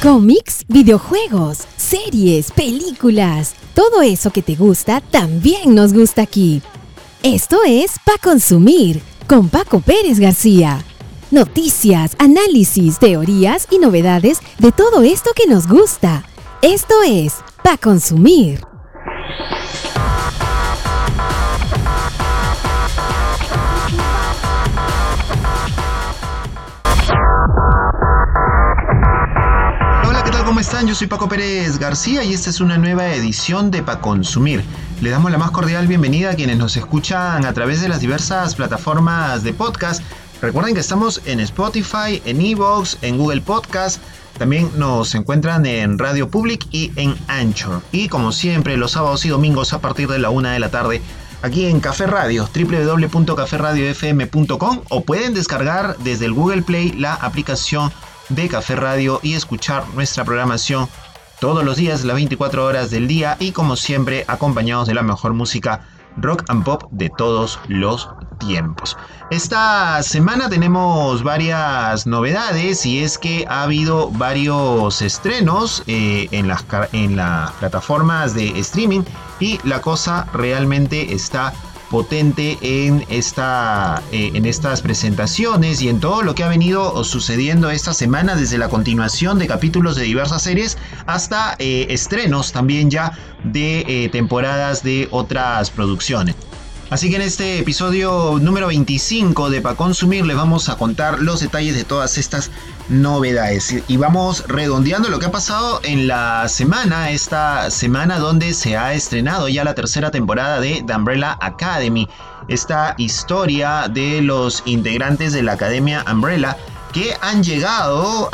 Cómics, videojuegos, series, películas, todo eso que te gusta también nos gusta aquí. Esto es Pa Consumir con Paco Pérez García. Noticias, análisis, teorías y novedades de todo esto que nos gusta. Esto es Pa Consumir. ¿Cómo están? Yo soy Paco Pérez García y esta es una nueva edición de Pa Consumir. Le damos la más cordial bienvenida a quienes nos escuchan a través de las diversas plataformas de podcast. Recuerden que estamos en Spotify, en Evox, en Google Podcast. También nos encuentran en Radio Public y en Anchor. Y como siempre, los sábados y domingos a partir de la una de la tarde aquí en Café Radio, www.caferradiofm.com o pueden descargar desde el Google Play la aplicación de Café Radio y escuchar nuestra programación todos los días, las 24 horas del día y como siempre acompañados de la mejor música rock and pop de todos los tiempos. Esta semana tenemos varias novedades y es que ha habido varios estrenos eh, en, las, en las plataformas de streaming y la cosa realmente está potente en, esta, eh, en estas presentaciones y en todo lo que ha venido sucediendo esta semana desde la continuación de capítulos de diversas series hasta eh, estrenos también ya de eh, temporadas de otras producciones. Así que en este episodio número 25 de Pa Consumir les vamos a contar los detalles de todas estas novedades. Y vamos redondeando lo que ha pasado en la semana, esta semana donde se ha estrenado ya la tercera temporada de The Umbrella Academy. Esta historia de los integrantes de la Academia Umbrella que han llegado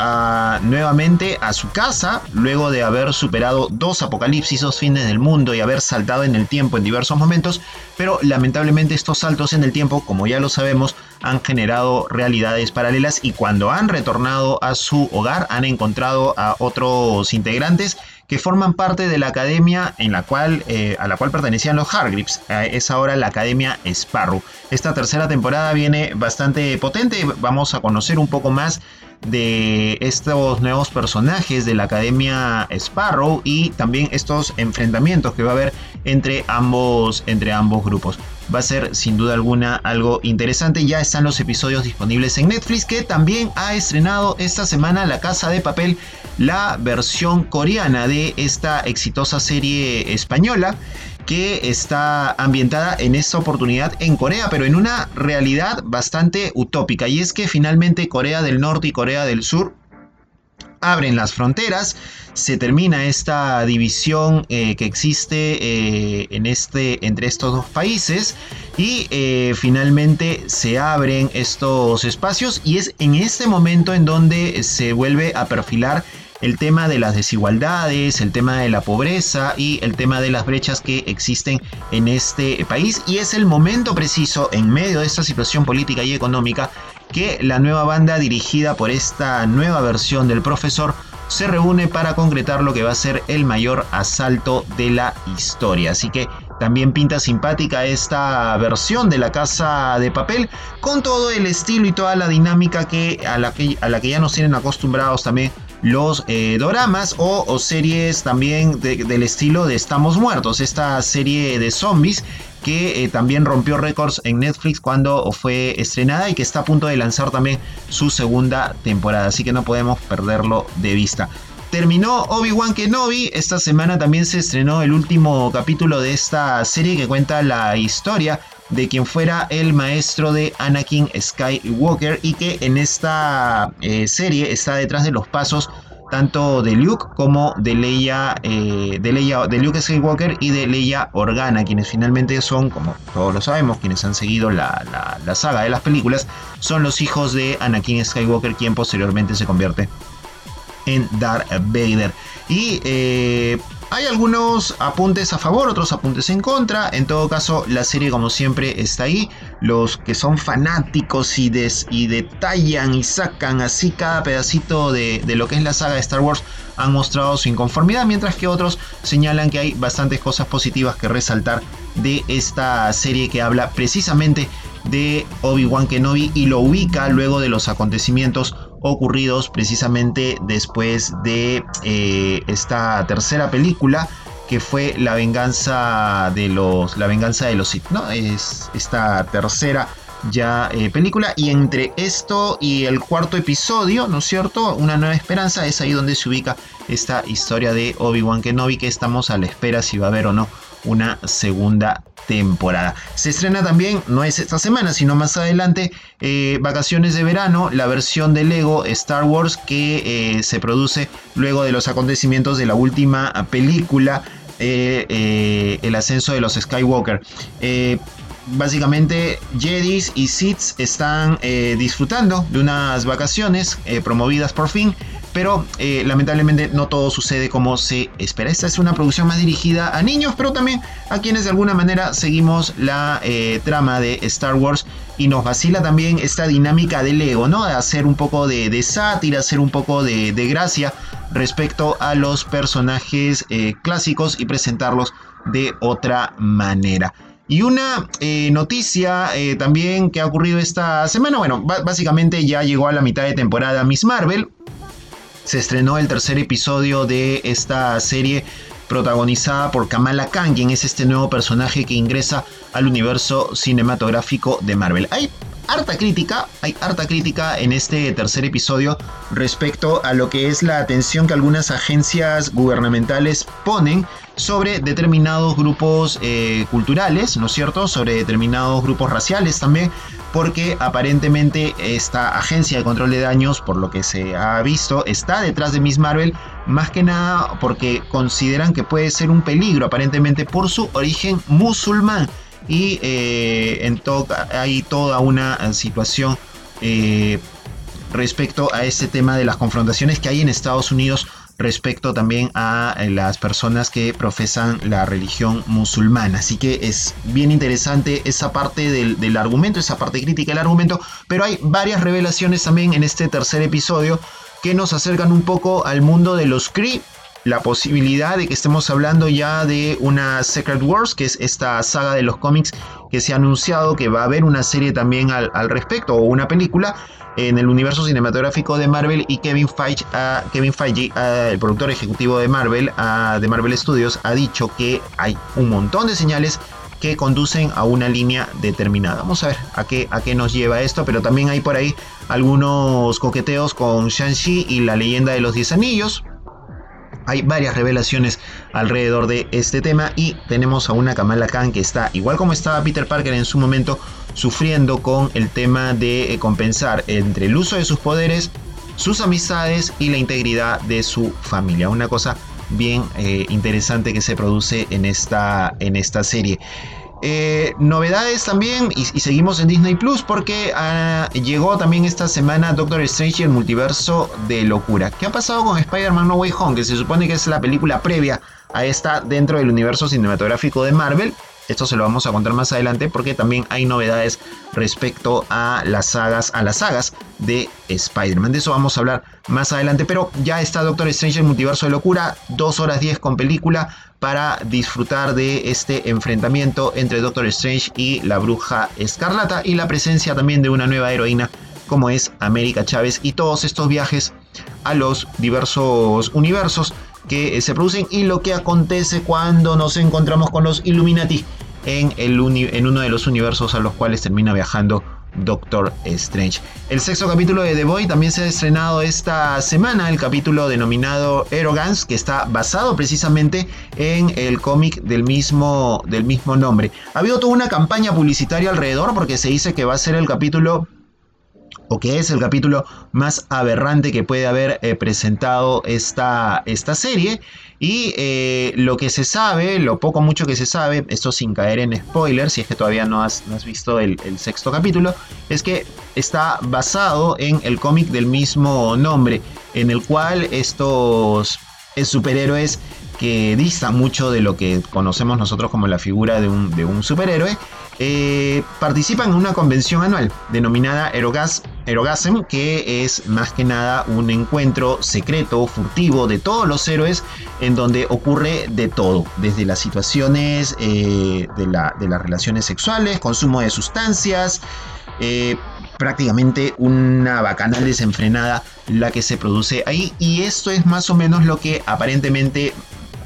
nuevamente a su casa luego de haber superado dos apocalipsis, dos fines del mundo y haber saltado en el tiempo en diversos momentos, pero lamentablemente estos saltos en el tiempo, como ya lo sabemos, han generado realidades paralelas y cuando han retornado a su hogar han encontrado a otros integrantes que forman parte de la academia en la cual, eh, a la cual pertenecían los Hargreaves. es ahora la Academia Sparrow. Esta tercera temporada viene bastante potente. Vamos a conocer un poco más de estos nuevos personajes de la Academia Sparrow y también estos enfrentamientos que va a haber entre ambos, entre ambos grupos. Va a ser sin duda alguna algo interesante. Ya están los episodios disponibles en Netflix que también ha estrenado esta semana La Casa de Papel, la versión coreana de esta exitosa serie española que está ambientada en esta oportunidad en Corea, pero en una realidad bastante utópica. Y es que finalmente Corea del Norte y Corea del Sur abren las fronteras, se termina esta división eh, que existe eh, en este, entre estos dos países y eh, finalmente se abren estos espacios y es en este momento en donde se vuelve a perfilar el tema de las desigualdades, el tema de la pobreza y el tema de las brechas que existen en este país. Y es el momento preciso, en medio de esta situación política y económica, que la nueva banda dirigida por esta nueva versión del profesor se reúne para concretar lo que va a ser el mayor asalto de la historia. Así que también pinta simpática esta versión de la casa de papel con todo el estilo y toda la dinámica que a la que, a la que ya nos tienen acostumbrados también los eh, doramas o, series también del estilo de Estamos Muertos, esta serie de zombies que eh, también rompió récords en Netflix cuando fue estrenada y que está a punto de lanzar también su segunda temporada, así que no podemos perderlo de vista. Terminó Obi-Wan Kenobi, esta semana también se estrenó el último capítulo de esta serie que cuenta la historia de quien fuera el maestro de Anakin Skywalker y que en esta eh, serie está detrás de los pasos tanto de Luke como de Leia, eh, de Leia, de Luke Skywalker y de Leia Organa, quienes finalmente son, como todos lo sabemos, quienes han seguido la, la saga de las películas, son los hijos de Anakin Skywalker, quien posteriormente se convierte en Darth Vader. Y eh, hay algunos apuntes a favor, otros apuntes en contra. En todo caso, la serie como siempre está ahí. Los que son fanáticos y, y detallan y sacan así cada pedacito de, de, lo que es la saga de Star Wars han mostrado su inconformidad, mientras que otros señalan que hay bastantes cosas positivas que resaltar de esta serie que habla precisamente de Obi-Wan Kenobi y lo ubica luego de los acontecimientos ocurridos precisamente después de eh, esta tercera película que fue la venganza de los la venganza de los Sith, ¿no? Es esta tercera ya eh, película y entre esto y el cuarto episodio, ¿no es cierto? Una nueva esperanza es ahí donde se ubica esta historia de Obi-Wan Kenobi que estamos a la espera si va a haber o no una segunda temporada. Se estrena también, no es esta semana, sino más adelante, eh, Vacaciones de Verano, la versión de Lego Star Wars que eh, se produce luego de los acontecimientos de la última película, El ascenso de los Skywalker básicamente Jedis y Sith están eh, disfrutando de unas vacaciones eh, promovidas por fin, pero eh, lamentablemente no todo sucede como se espera. Esta es una producción más dirigida a niños, pero también a quienes de alguna manera seguimos la trama de Star Wars y nos vacila también esta dinámica del ego, ¿no? De hacer un poco de, sátira, hacer un poco de, gracia respecto a los personajes clásicos y presentarlos de otra manera. Y una eh, noticia eh, también que ha ocurrido esta semana, bueno, básicamente ya llegó a la mitad de temporada Miss Marvel. Se estrenó el tercer episodio de esta serie protagonizada por Kamala Khan, quien es este nuevo personaje que ingresa al universo cinematográfico de Marvel. Hay harta crítica, hay harta crítica en este tercer episodio respecto a lo que es la atención que algunas agencias gubernamentales ponen sobre determinados grupos eh, culturales, ¿no es cierto? Sobre determinados grupos raciales también, porque aparentemente esta agencia de control de daños, por lo que se ha visto, está detrás de Miss Marvel, más que nada porque consideran que puede ser un peligro, aparentemente por su origen musulmán. Y eh, en hay toda una situación eh, respecto a este tema de las confrontaciones que hay en Estados Unidos respecto también a eh, las personas que profesan la religión musulmana. Así que es bien interesante esa parte del, argumento, esa parte crítica del argumento, pero hay varias revelaciones también en este tercer episodio que nos acercan un poco al mundo de los Kree la posibilidad de que estemos hablando ya de una Secret Wars, que es esta saga de los cómics que se ha anunciado que va a haber una serie también al, al respecto o una película en el universo cinematográfico de Marvel y Kevin Feige, Kevin Feige el productor ejecutivo de Marvel, de Marvel Studios, ha dicho que hay un montón de señales que conducen a una línea determinada. Vamos a ver a qué, a qué nos lleva esto, pero también hay por ahí algunos coqueteos con Shang-Chi y la leyenda de los 10 anillos. Hay varias revelaciones alrededor de este tema y tenemos a una Kamala Khan que está igual como estaba Peter Parker en su momento sufriendo con el tema de eh, compensar entre el uso de sus poderes, sus amistades y la integridad de su familia. Una cosa bien eh, interesante que se produce en esta, en esta serie. Eh, novedades también, y, seguimos en Disney Plus porque ah, llegó también esta semana Doctor Strange y el multiverso de locura. ¿Qué ha pasado con Spider-Man No Way Home? Que se supone que es la película previa a esta dentro del universo cinematográfico de Marvel. Esto se lo vamos a contar más adelante porque también hay novedades respecto a las sagas, a las sagas de Spider-Man. De eso vamos a hablar más adelante, pero ya está Doctor Strange en Multiverso de Locura, 2 horas 10 con película para disfrutar de este enfrentamiento entre Doctor Strange y la bruja escarlata y la presencia también de una nueva heroína como es América Chávez y todos estos viajes a los diversos universos que se producen y lo que acontece cuando nos encontramos con los Illuminati en, en uno de los universos a los cuales termina viajando Doctor Strange. El sexto capítulo de The Boy también se ha estrenado esta semana, el capítulo denominado Arrogance, que está basado precisamente en el cómic del mismo, del mismo nombre. Ha habido toda una campaña publicitaria alrededor porque se dice que va a ser el capítulo o que es el capítulo más aberrante que puede haber eh, presentado esta, esta serie. Y eh, lo que se sabe, lo poco mucho que se sabe, esto sin caer en spoilers, si es que todavía no has, visto el, sexto capítulo, es que está basado en el cómic del mismo nombre, en el cual estos superhéroes que distan mucho de lo que conocemos nosotros como la figura de un, de un superhéroe, eh, participan en una convención anual denominada Aerogas Erogasm, que es más que nada un encuentro secreto, furtivo de todos los héroes, en donde ocurre de todo, desde las situaciones eh, de, las relaciones sexuales, consumo de sustancias, eh, prácticamente una bacanal desenfrenada la que se produce ahí, y esto es más o menos lo que aparentemente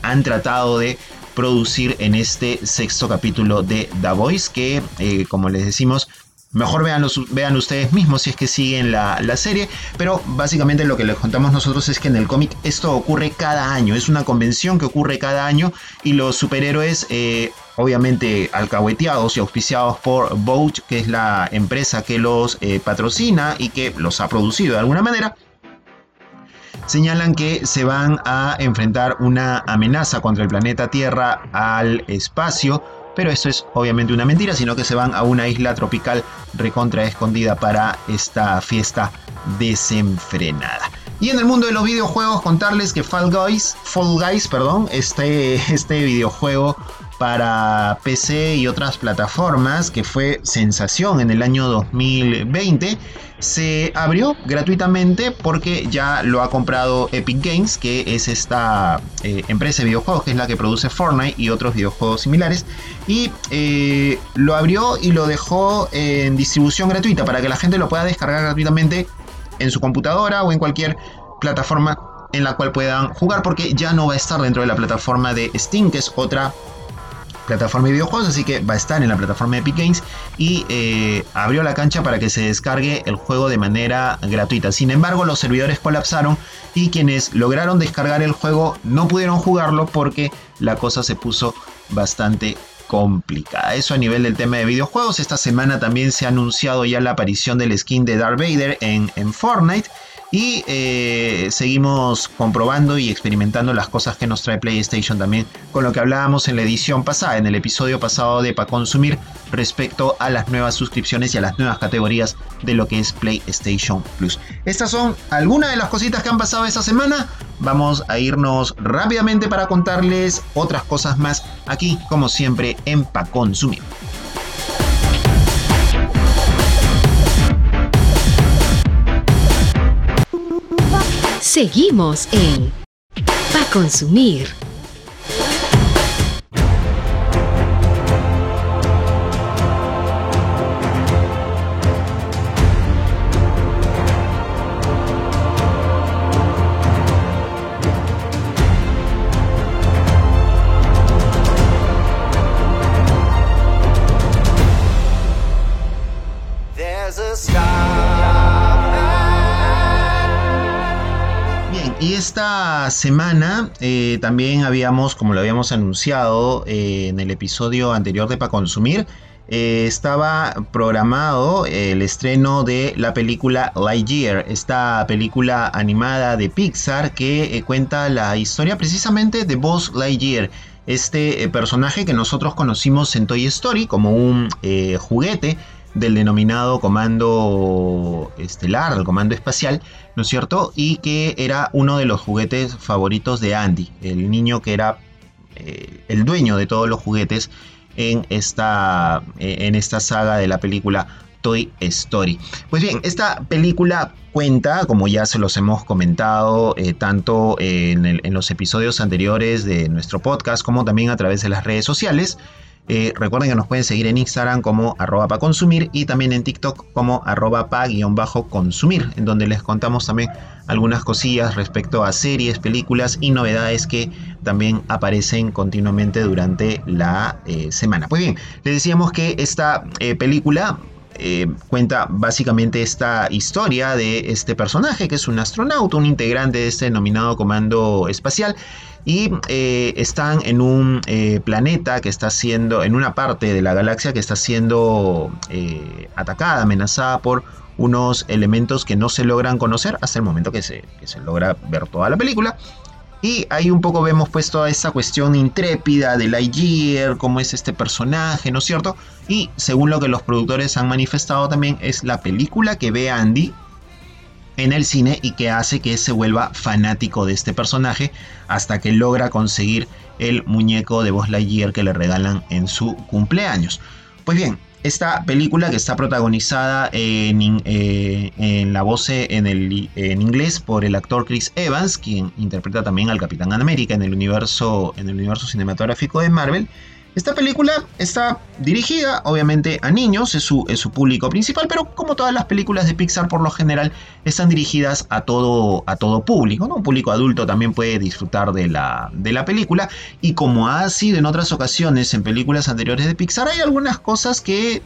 han tratado de producir en este sexto capítulo de The Voice, que eh, como les decimos, Mejor vean, vean ustedes mismos si es que siguen la, serie, pero básicamente lo que les contamos nosotros es que en el cómic esto ocurre cada año, es una convención que ocurre cada año y los superhéroes, eh, obviamente alcahueteados y auspiciados por Boat, que es la empresa que los eh, patrocina y que los ha producido de alguna manera, señalan que se van a enfrentar una amenaza contra el planeta Tierra al espacio pero esto es obviamente una mentira, sino que se van a una isla tropical recontra escondida para esta fiesta desenfrenada. Y en el mundo de los videojuegos contarles que Fall Guys, Fall Guys, perdón, este, este videojuego para PC y otras plataformas que fue sensación en el año 2020 se abrió gratuitamente porque ya lo ha comprado Epic Games, que es esta eh, empresa de videojuegos que es la que produce Fortnite y otros videojuegos similares. Y eh, lo abrió y lo dejó en distribución gratuita para que la gente lo pueda descargar gratuitamente en su computadora o en cualquier plataforma en la cual puedan jugar porque ya no va a estar dentro de la plataforma de Steam, que es otra plataforma de videojuegos, así que va a estar en la plataforma Epic Games y eh, abrió la cancha para que se descargue el juego de manera gratuita. Sin embargo, los servidores colapsaron y quienes lograron descargar el juego no pudieron jugarlo porque la cosa se puso bastante complicada. Eso a nivel del tema de videojuegos. Esta semana también se ha anunciado ya la aparición del skin de Darth Vader en Fortnite. Y eh, seguimos comprobando y experimentando las cosas que nos trae PlayStation también, con lo que hablábamos en la edición pasada, en el episodio pasado de Pa Consumir, respecto a las nuevas suscripciones y a las nuevas categorías de lo que es PlayStation Plus. Estas son algunas de las cositas que han pasado esta semana. Vamos a irnos rápidamente para contarles otras cosas más aquí, como siempre, en Pa Consumir. Seguimos en Pa Consumir. Esta semana eh, también habíamos, como lo habíamos anunciado eh, en el episodio anterior de Pa Consumir, eh, estaba programado el estreno de la película Lightyear, esta película animada de Pixar que cuenta la historia precisamente de Buzz Lightyear este personaje que nosotros conocimos en Toy Story como un juguete del denominado comando estelar, el comando espacial, ¿no es cierto? Y que era uno de los juguetes favoritos de Andy, el niño que era eh, el dueño de todos los juguetes en esta, eh, en esta saga de la película Toy Story. Pues bien, esta película cuenta, como ya se los hemos comentado, eh, tanto en, en los episodios anteriores de nuestro podcast como también a través de las redes sociales, eh, recuerden que nos pueden seguir en Instagram como arroba pa consumir y también en TikTok como arroba pa guion bajo consumir, en donde les contamos también algunas cosillas respecto a series, películas y novedades que también aparecen continuamente durante la eh, semana. Pues bien, les decíamos que esta eh, película cuenta básicamente esta historia de este personaje que es un astronauta, un integrante de este denominado comando espacial y eh, están en un eh, planeta que está siendo, en una parte de la galaxia que está siendo eh, atacada, amenazada por unos elementos que no se logran conocer hasta el momento que se, se logra ver toda la película. Y ahí un poco vemos pues toda esa cuestión intrépida de Lightyear, cómo es este personaje, ¿no es cierto? Y según lo que los productores han manifestado también es la película que ve Andy en el cine y que hace que se vuelva fanático de este personaje hasta que logra conseguir el muñeco de Buzz Lightyear que le regalan en su cumpleaños. Pues bien, esta película que está protagonizada en, eh, la voz en, el, en inglés por el actor Chris Evans, quien interpreta también al Capitán América en el universo, en el universo cinematográfico de Marvel. Esta película está dirigida obviamente a niños, es su, público principal, pero como todas las películas de Pixar por lo general están dirigidas a todo, a todo público, ¿no? Un público adulto también puede disfrutar de la, de la película y como ha sido en otras ocasiones en películas anteriores de Pixar, hay algunas cosas que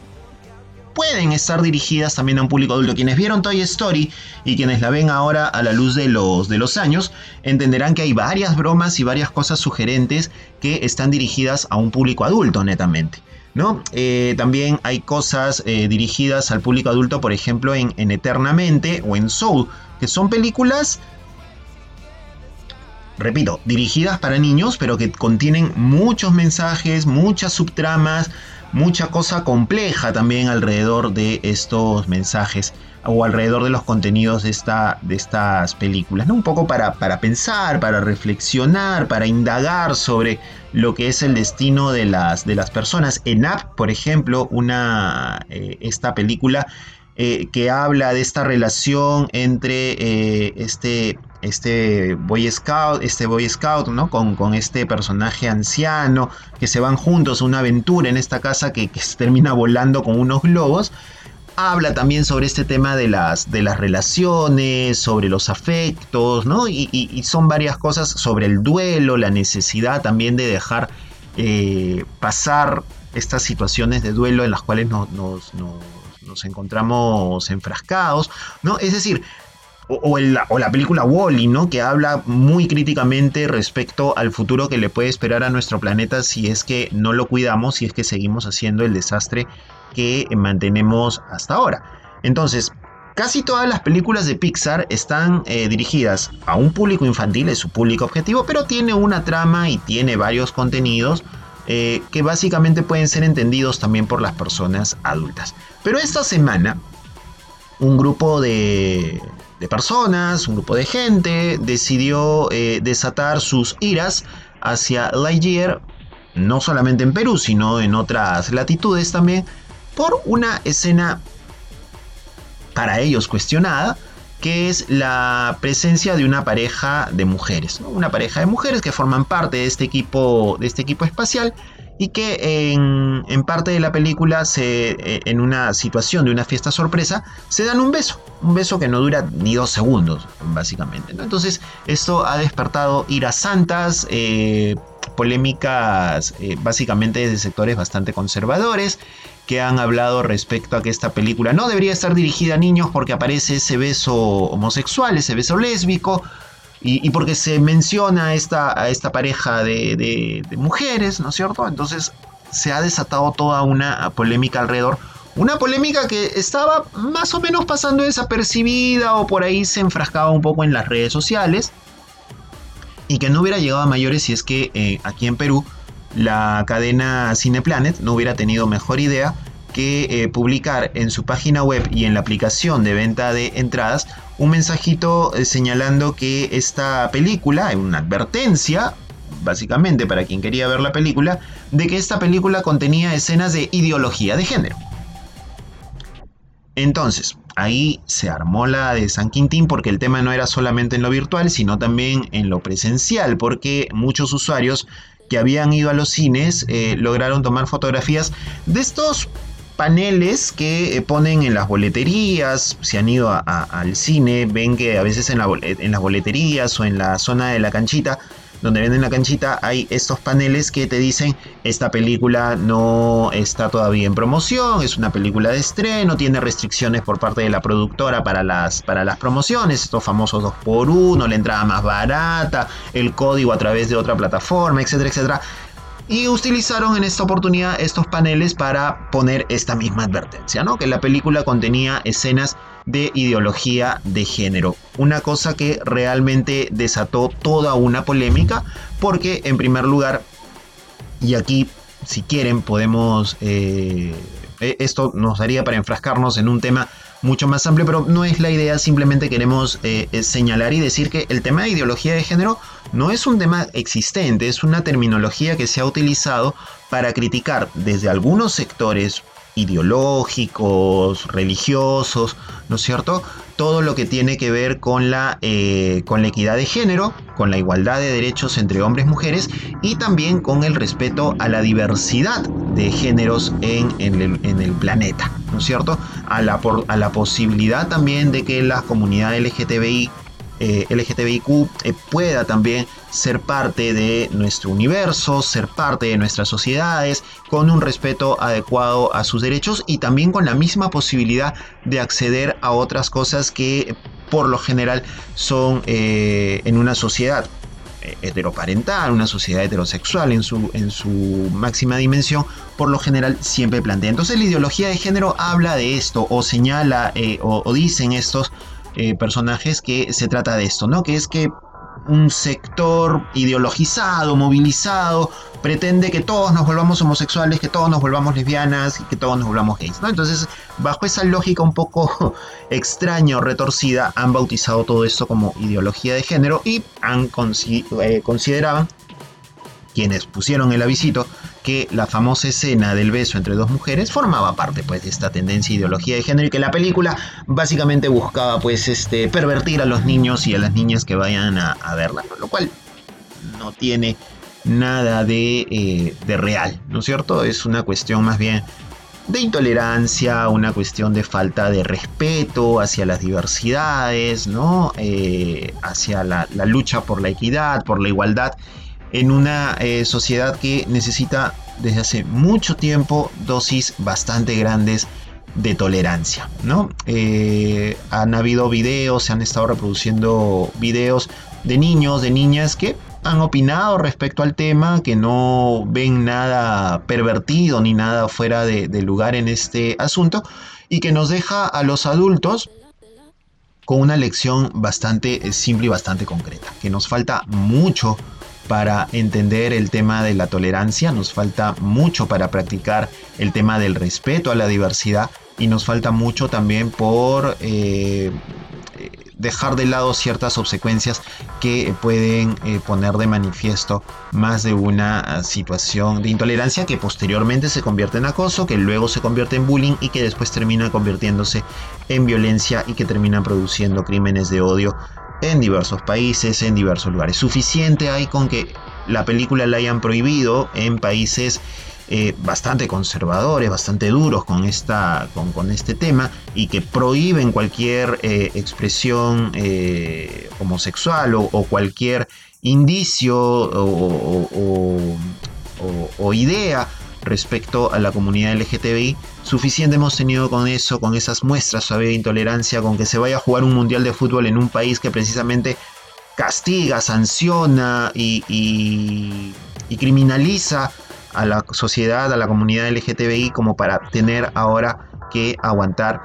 pueden estar dirigidas también a un público adulto. Quienes vieron Toy Story y quienes la ven ahora a la luz de los, de los años, entenderán que hay varias bromas y varias cosas sugerentes que están dirigidas a un público adulto netamente. ¿No? Eh, también hay cosas eh, dirigidas al público adulto, por ejemplo, en, en Eternamente o en Soul, que son películas repito, dirigidas para niños, pero que contienen muchos mensajes, muchas subtramas, mucha cosa compleja también alrededor de estos mensajes o alrededor de los contenidos de, esta, de estas películas. Un poco para, para, pensar, para reflexionar, para indagar sobre lo que es el destino de las, de las personas. En App, por ejemplo, una, eh, esta película eh, que habla de esta relación entre eh, este este Boy Scout, este Boy Scout, ¿no? Con, con, este personaje anciano, que se van juntos a una aventura en esta casa que, se termina volando con unos globos. Habla también sobre este tema de las, de las relaciones, sobre los afectos, ¿no? Y, son varias cosas sobre el duelo, la necesidad también de dejar eh, pasar estas situaciones de duelo en las cuales nos, nos, nos encontramos enfrascados, ¿no? Es decir, o, la película Wally, ¿no? Que habla muy críticamente respecto al futuro que le puede esperar a nuestro planeta si es que no lo cuidamos, si es que seguimos haciendo el desastre que mantenemos hasta ahora. Entonces, casi todas las películas de Pixar están eh, dirigidas a un público infantil, es su público objetivo, pero tiene una trama y tiene varios contenidos eh, que básicamente pueden ser entendidos también por las personas adultas. Pero esta semana, un grupo de de personas, un grupo de gente, decidió eh, desatar sus iras hacia Lightyear, no solamente en Perú, sino en otras latitudes también, por una escena para ellos cuestionada, que es la presencia de una pareja de mujeres, una pareja de mujeres que forman parte de este equipo, de este equipo espacial y que en, parte de la película, se, eh, en una situación de una fiesta sorpresa, se dan un beso, un beso que no dura ni dos segundos, básicamente. Entonces, esto ha despertado iras santas, eh, polémicas eh, básicamente desde sectores bastante conservadores, que han hablado respecto a que esta película no debería estar dirigida a niños porque aparece ese beso homosexual, ese beso lésbico, y, porque se menciona a esta, esta pareja de, mujeres, ¿no es cierto? Entonces se ha desatado toda una polémica alrededor. Una polémica que estaba más o menos pasando desapercibida o por ahí se enfrascaba un poco en las redes sociales y que no hubiera llegado a mayores si es que eh, aquí en Perú la cadena Cineplanet no hubiera tenido mejor idea que eh, publicar en su página web y en la aplicación de venta de entradas un mensajito eh, señalando que esta película, una advertencia, básicamente para quien quería ver la película, de que esta película contenía escenas de ideología de género. Entonces, ahí se armó la de San Quintín porque el tema no era solamente en lo virtual, sino también en lo presencial, porque muchos usuarios que habían ido a los cines eh, lograron tomar fotografías de estos paneles que eh, ponen en las boleterías, si han ido al cine, ven que a veces en, las boleterías o en la zona de la canchita, donde venden la canchita, hay estos paneles que te dicen, esta película no está todavía en promoción, es una película de estreno, tiene restricciones por parte de la productora para las, para las promociones, estos famosos 2x1, la entrada más barata, el código a través de otra plataforma, etcétera, etcétera y utilizaron en esta oportunidad estos paneles para poner esta misma advertencia, ¿no? Que la película contenía escenas de ideología de género. Una cosa que realmente desató toda una polémica porque en primer lugar, y aquí si quieren podemos, eh, e-, esto nos daría para enfrascarnos en un tema mucho más amplio, pero no es la idea, simplemente queremos eh, eh, señalar y decir que el tema de ideología de género no es un tema existente, es una terminología que se ha utilizado para criticar desde algunos sectores ideológicos, religiosos, ¿no es cierto? Todo lo que tiene que ver con la, eh, con la equidad de género, con la igualdad de derechos entre hombres y mujeres y también con el respeto a la diversidad de géneros en, el, planeta, ¿no es cierto? A la, a la posibilidad también de que la comunidad LGTBI eh, LGTBIQ eh, pueda también ser parte de nuestro universo, ser parte de nuestras sociedades, con un respeto adecuado a sus derechos y también con la misma posibilidad de acceder a otras cosas que por lo general son eh, en una sociedad heteroparental, una sociedad heterosexual en su, en su máxima dimensión, por lo general siempre plantea. Entonces la ideología de género habla de esto o señala o dicen estos eh, personajes que se trata de esto, ¿no? Que es que un sector ideologizado, movilizado, pretende que todos nos volvamos homosexuales, que todos nos volvamos lesbianas y que todos nos volvamos gays, ¿no? Entonces, bajo esa lógica un poco extraña o retorcida, han bautizado todo esto como ideología de género y han eh, consideraban quienes pusieron el avisito que la famosa escena del beso entre dos mujeres formaba parte pues de esta tendencia ideología de género y que la película básicamente buscaba pues este pervertir a los niños y a las niñas que vayan a, verla, lo cual no tiene nada de, eh, real, ¿no es cierto? Es una cuestión más bien de intolerancia, una cuestión de falta de respeto hacia las diversidades, ¿no? Eh, hacia la, lucha por la equidad, por la igualdad en una eh, sociedad que necesita desde hace mucho tiempo dosis bastante grandes de tolerancia, ¿no? Eh, han habido videos, se han estado reproduciendo videos de niños, de niñas que han opinado respecto al tema, que no ven nada pervertido ni nada fuera de, lugar en este asunto y que nos deja a los adultos con una lección bastante eh, simple y bastante concreta, que nos falta mucho para entender el tema de la tolerancia, nos falta mucho para practicar el tema del respeto a la diversidad y nos falta mucho también por eh, dejar de lado ciertas obsecuencias que pueden eh, poner de manifiesto más de una situación de intolerancia que posteriormente se convierte en acoso, que luego se convierte en bullying y que después termina convirtiéndose en violencia y que termina produciendo crímenes de odio en diversos países, en diversos lugares. Suficiente hay con que la película la hayan prohibido en países eh, bastante conservadores, bastante duros con, esta, con, este tema y que prohíben cualquier eh, expresión eh, homosexual o, cualquier indicio o idea respecto a la comunidad LGTBI. Suficiente hemos tenido con eso, con esas muestras de intolerancia, con que se vaya a jugar un mundial de fútbol en un país que precisamente castiga, sanciona y, y, criminaliza a la sociedad, a la comunidad LGTBI, como para tener ahora que aguantar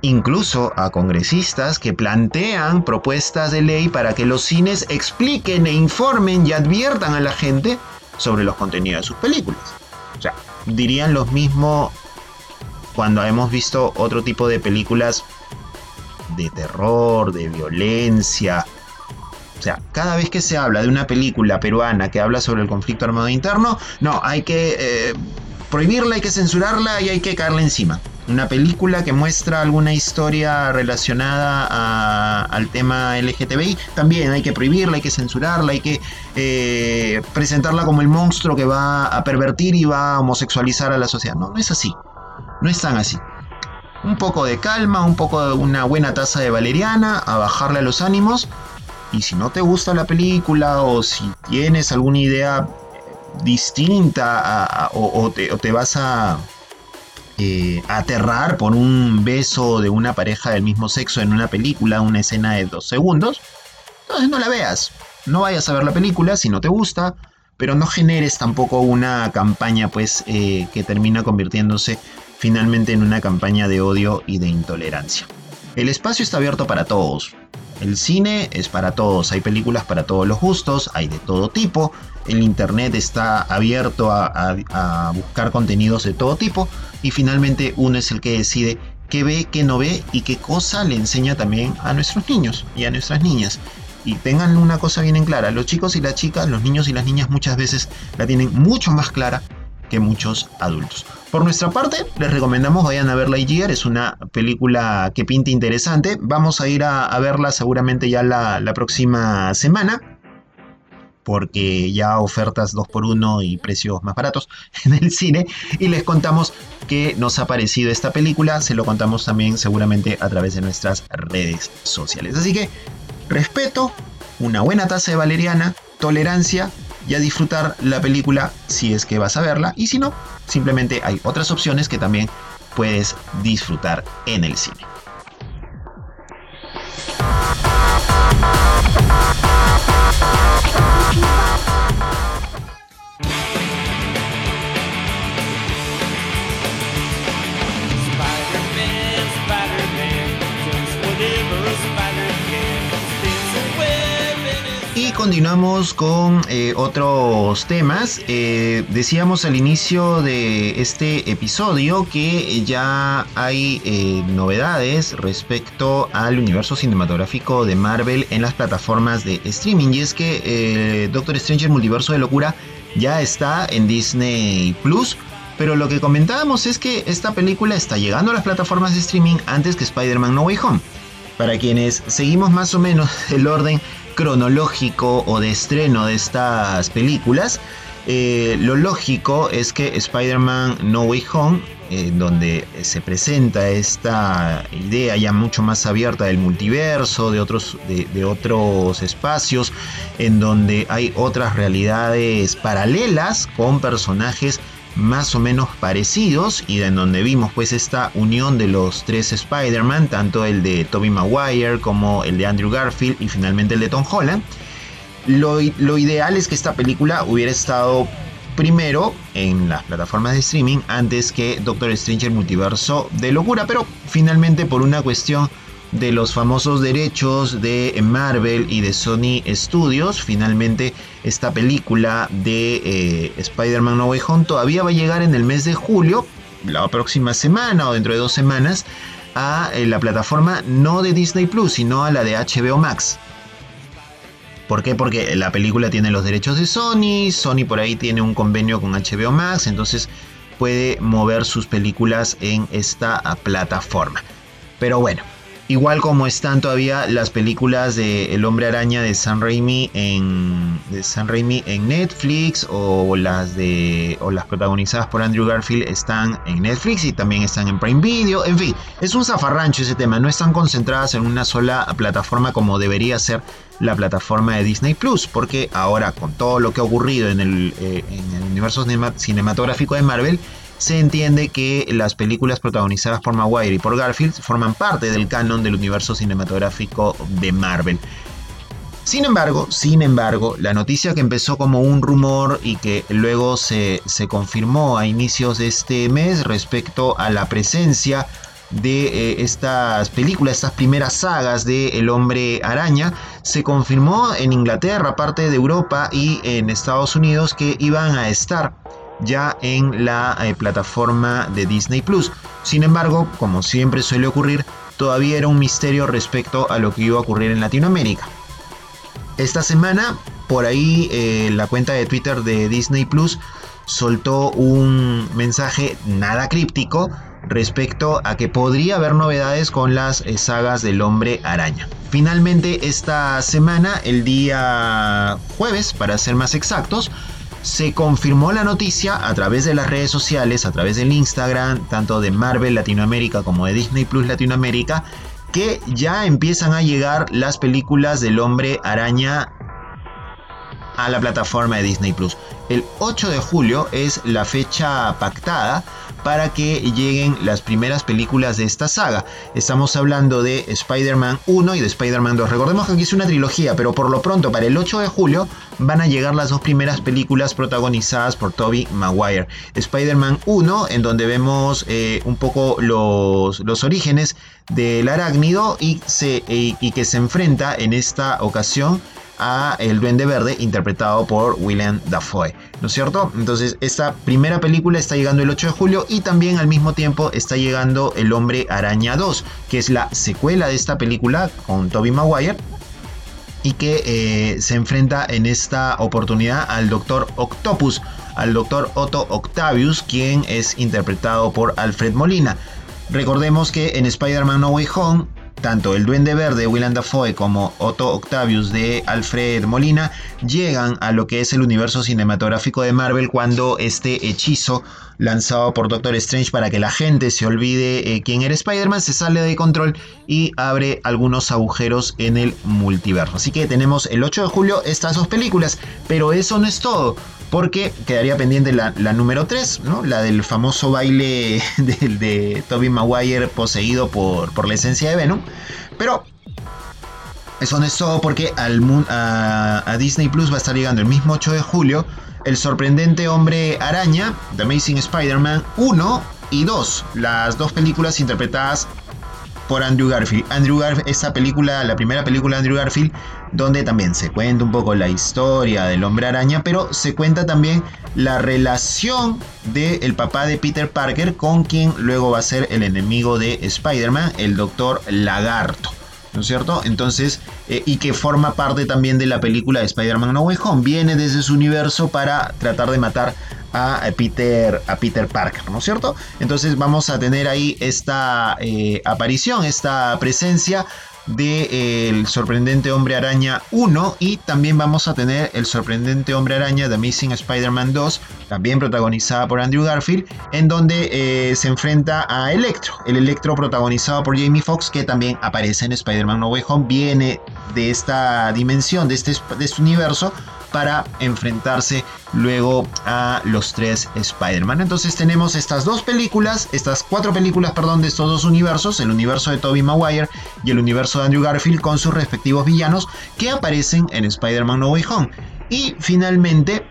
incluso a congresistas que plantean propuestas de ley para que los cines expliquen e informen y adviertan a la gente sobre los contenidos de sus películas. O sea, dirían lo mismo cuando hemos visto otro tipo de películas de terror, de violencia. O sea, cada vez que se habla de una película peruana que habla sobre el conflicto armado interno, no, hay que eh, prohibirla, hay que censurarla y hay que caerle encima una película que muestra alguna historia relacionada al tema LGTBI, también hay que prohibirla, hay que censurarla, hay que eh, presentarla como el monstruo que va a pervertir y va a homosexualizar a la sociedad. No, no es así. No es tan así. Un poco de calma, un poco de una buena taza de valeriana, a bajarle a los ánimos. Y si no te gusta la película o si tienes alguna idea distinta o te vas a eh, aterrar por un beso de una pareja del mismo sexo en una película, una escena de dos segundos, entonces no la veas. No vayas a ver la película si no te gusta, pero no generes tampoco una campaña pues eh, que termina convirtiéndose finalmente en una campaña de odio y de intolerancia. El espacio está abierto para todos. El cine es para todos, hay películas para todos los gustos, hay de todo tipo, el Internet está abierto a, buscar contenidos de todo tipo y finalmente uno es el que decide qué ve, qué no ve y qué cosa le enseña también a nuestros niños y a nuestras niñas. Y tengan una cosa bien en clara, los chicos y las chicas, los niños y las niñas muchas veces la tienen mucho más clara que muchos adultos. Por nuestra parte, les recomendamos vayan a ver Lightyear, es una película que pinta interesante. Vamos a ir a, verla seguramente ya la, próxima semana porque ya ofertas 2x1 y precios más baratos en el cine y les contamos qué nos ha parecido esta película, se lo contamos también seguramente a través de nuestras redes sociales. Así que respeto, una buena taza de valeriana, tolerancia y a disfrutar la película si es que vas a verla y si no, simplemente hay otras opciones que también puedes disfrutar en el cine. Continuamos con eh, otros temas. Eh, decíamos al inicio de este episodio que ya hay eh, novedades respecto al universo cinematográfico de Marvel en las plataformas de streaming. Y es que Doctor Strange, el multiverso de locura, ya está en Disney Plus. Pero lo que comentábamos es que esta película está llegando a las plataformas de streaming antes que Spider-Man No Way Home. Para quienes seguimos más o menos el orden cronológico o de estreno de estas películas, eh, lo lógico es que Spider-Man No Way Home, eh, donde se presenta esta idea ya mucho más abierta del multiverso, de otros, de otros espacios, en donde hay otras realidades paralelas con personajes más o menos parecidos y en donde vimos pues esta unión de los tres Spider-Man, tanto el de Tobey Maguire como el de Andrew Garfield y finalmente el de Tom Holland. Lo, lo ideal es que esta película hubiera estado primero en las plataformas de streaming antes que Doctor Strange multiverso de locura, pero finalmente por una cuestión de los famosos derechos de Marvel y de Sony Studios. Finalmente, esta película de eh, Spider-Man No Way Home todavía va a llegar en el mes de julio, la próxima semana o dentro de dos semanas, a eh, la plataforma no de Disney Plus, sino a la de HBO Max. ¿Por qué? Porque la película tiene los derechos de Sony, Sony por ahí tiene un convenio con HBO Max, entonces puede mover sus películas en esta plataforma. Pero bueno, Igual como están todavía las películas de El Hombre Araña de San Raimi en San en Netflix o las de o las protagonizadas por Andrew Garfield están en Netflix y también están en Prime Video. En fin, es un zafarrancho ese tema, no están concentradas en una sola plataforma como debería ser la plataforma de Disney Plus, porque ahora con todo lo que ha ocurrido en el, eh, en el universo cinematográfico de Marvel se entiende que las películas protagonizadas por Maguire y por Garfield forman parte del canon del universo cinematográfico de Marvel. Sin embargo, sin embargo, la noticia que empezó como un rumor y que luego se, se confirmó a inicios de este mes respecto a la presencia de eh, estas películas, estas primeras sagas de El hombre araña, se confirmó en Inglaterra, parte de Europa y en Estados Unidos que iban a estar ya en la eh, plataforma de Disney Plus. Sin embargo, como siempre suele ocurrir, todavía era un misterio respecto a lo que iba a ocurrir en Latinoamérica. Esta semana, por ahí, eh, la cuenta de Twitter de Disney Plus soltó un mensaje nada críptico respecto a que podría haber novedades con las eh, sagas del hombre araña. Finalmente, esta semana, el día jueves, para ser más exactos, se confirmó la noticia a través de las redes sociales, a través del Instagram, tanto de Marvel Latinoamérica como de Disney Plus Latinoamérica, que ya empiezan a llegar las películas del hombre araña a la plataforma de Disney Plus. El 8 de julio es la fecha pactada para que lleguen las primeras películas de esta saga. Estamos hablando de Spider-Man 1 y de Spider-Man 2. Recordemos que aquí es una trilogía, pero por lo pronto para el 8 de julio van a llegar las dos primeras películas protagonizadas por Tobey Maguire. Spider-Man 1, en donde vemos eh, un poco los, los, orígenes del arácnido y, y que se enfrenta en esta ocasión a El Duende Verde interpretado por William Dafoe, ¿no es cierto? Entonces esta primera película está llegando el 8 de julio y también al mismo tiempo está llegando El Hombre Araña 2, que es la secuela de esta película con Tobey Maguire y que eh, se enfrenta en esta oportunidad al Doctor Octopus, al doctor Otto Octavius, quien es interpretado por Alfred Molina. Recordemos que en Spider-Man No Way Home tanto el Duende Verde, Willem Dafoe, como Otto Octavius de Alfred Molina llegan a lo que es el universo cinematográfico de Marvel cuando este hechizo lanzado por Doctor Strange para que la gente se olvide eh, quién era Spider-Man se sale de control y abre algunos agujeros en el multiverso. Así que tenemos el 8 de julio estas dos películas, pero eso no es todo porque quedaría pendiente la, número 3, ¿no? la del famoso baile de, Tobey Maguire poseído por, por la esencia de Venom. Pero eso no es todo porque al, a, a, Disney Plus va a estar llegando el mismo 8 de julio el sorprendente hombre araña, The Amazing Spider-Man 1 y 2, las dos películas interpretadas por Andrew Garfield. Andrew Garfield, esta película, la primera película de Andrew Garfield, donde también se cuenta un poco la historia del hombre araña, pero se cuenta también la relación del papá de Peter Parker con quien luego va a ser el enemigo de Spider-Man, el doctor Lagarto. ¿No es cierto? Entonces, eh, y que forma parte también de la película de Spider-Man No Way Home. Viene desde su universo para tratar de matar a Peter, a Peter Parker, ¿no es cierto? Entonces vamos a tener ahí esta eh, aparición, esta presencia de eh, el sorprendente hombre araña 1 y también vamos a tener el sorprendente hombre araña The Missing Spider-Man 2 también protagonizada por Andrew Garfield en donde eh, se enfrenta a Electro el Electro protagonizado por Jamie Foxx que también aparece en Spider-Man No Way Home viene de esta dimensión de este, de este universo para enfrentarse luego a los tres Spider-Man. Entonces tenemos estas dos películas, estas cuatro películas, perdón, de estos dos universos, el universo de Tobey Maguire y el universo de Andrew Garfield con sus respectivos villanos que aparecen en Spider-Man No Way Home. Y finalmente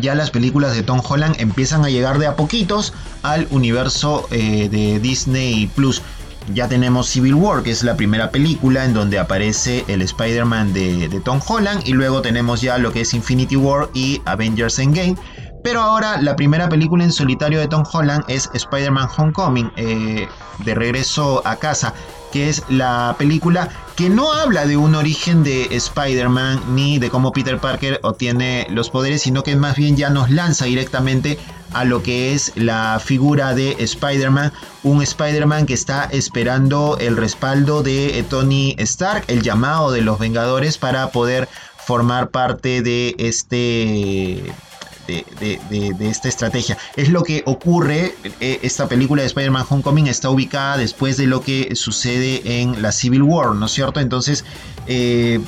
ya las películas de Tom Holland empiezan a llegar de a poquitos al universo eh, de Disney Plus ya tenemos Civil War, que es la primera película en donde aparece el Spider-Man de, Tom Holland, y luego tenemos ya lo que es Infinity War y Avengers Endgame. Pero ahora la primera película en solitario de Tom Holland es Spider-Man Homecoming, eh, de regreso a casa, que es la película que no habla de un origen de Spider-Man ni de cómo Peter Parker obtiene los poderes, sino que más bien ya nos lanza directamente a lo que es la figura de Spider-Man, un Spider-Man que está esperando el respaldo de Tony Stark, el llamado de los Vengadores para poder formar parte de este de, esta estrategia. Es lo que ocurre, eh, esta película de Spider-Man Homecoming está ubicada después de lo que sucede en la Civil War, ¿no es cierto? Entonces, eh,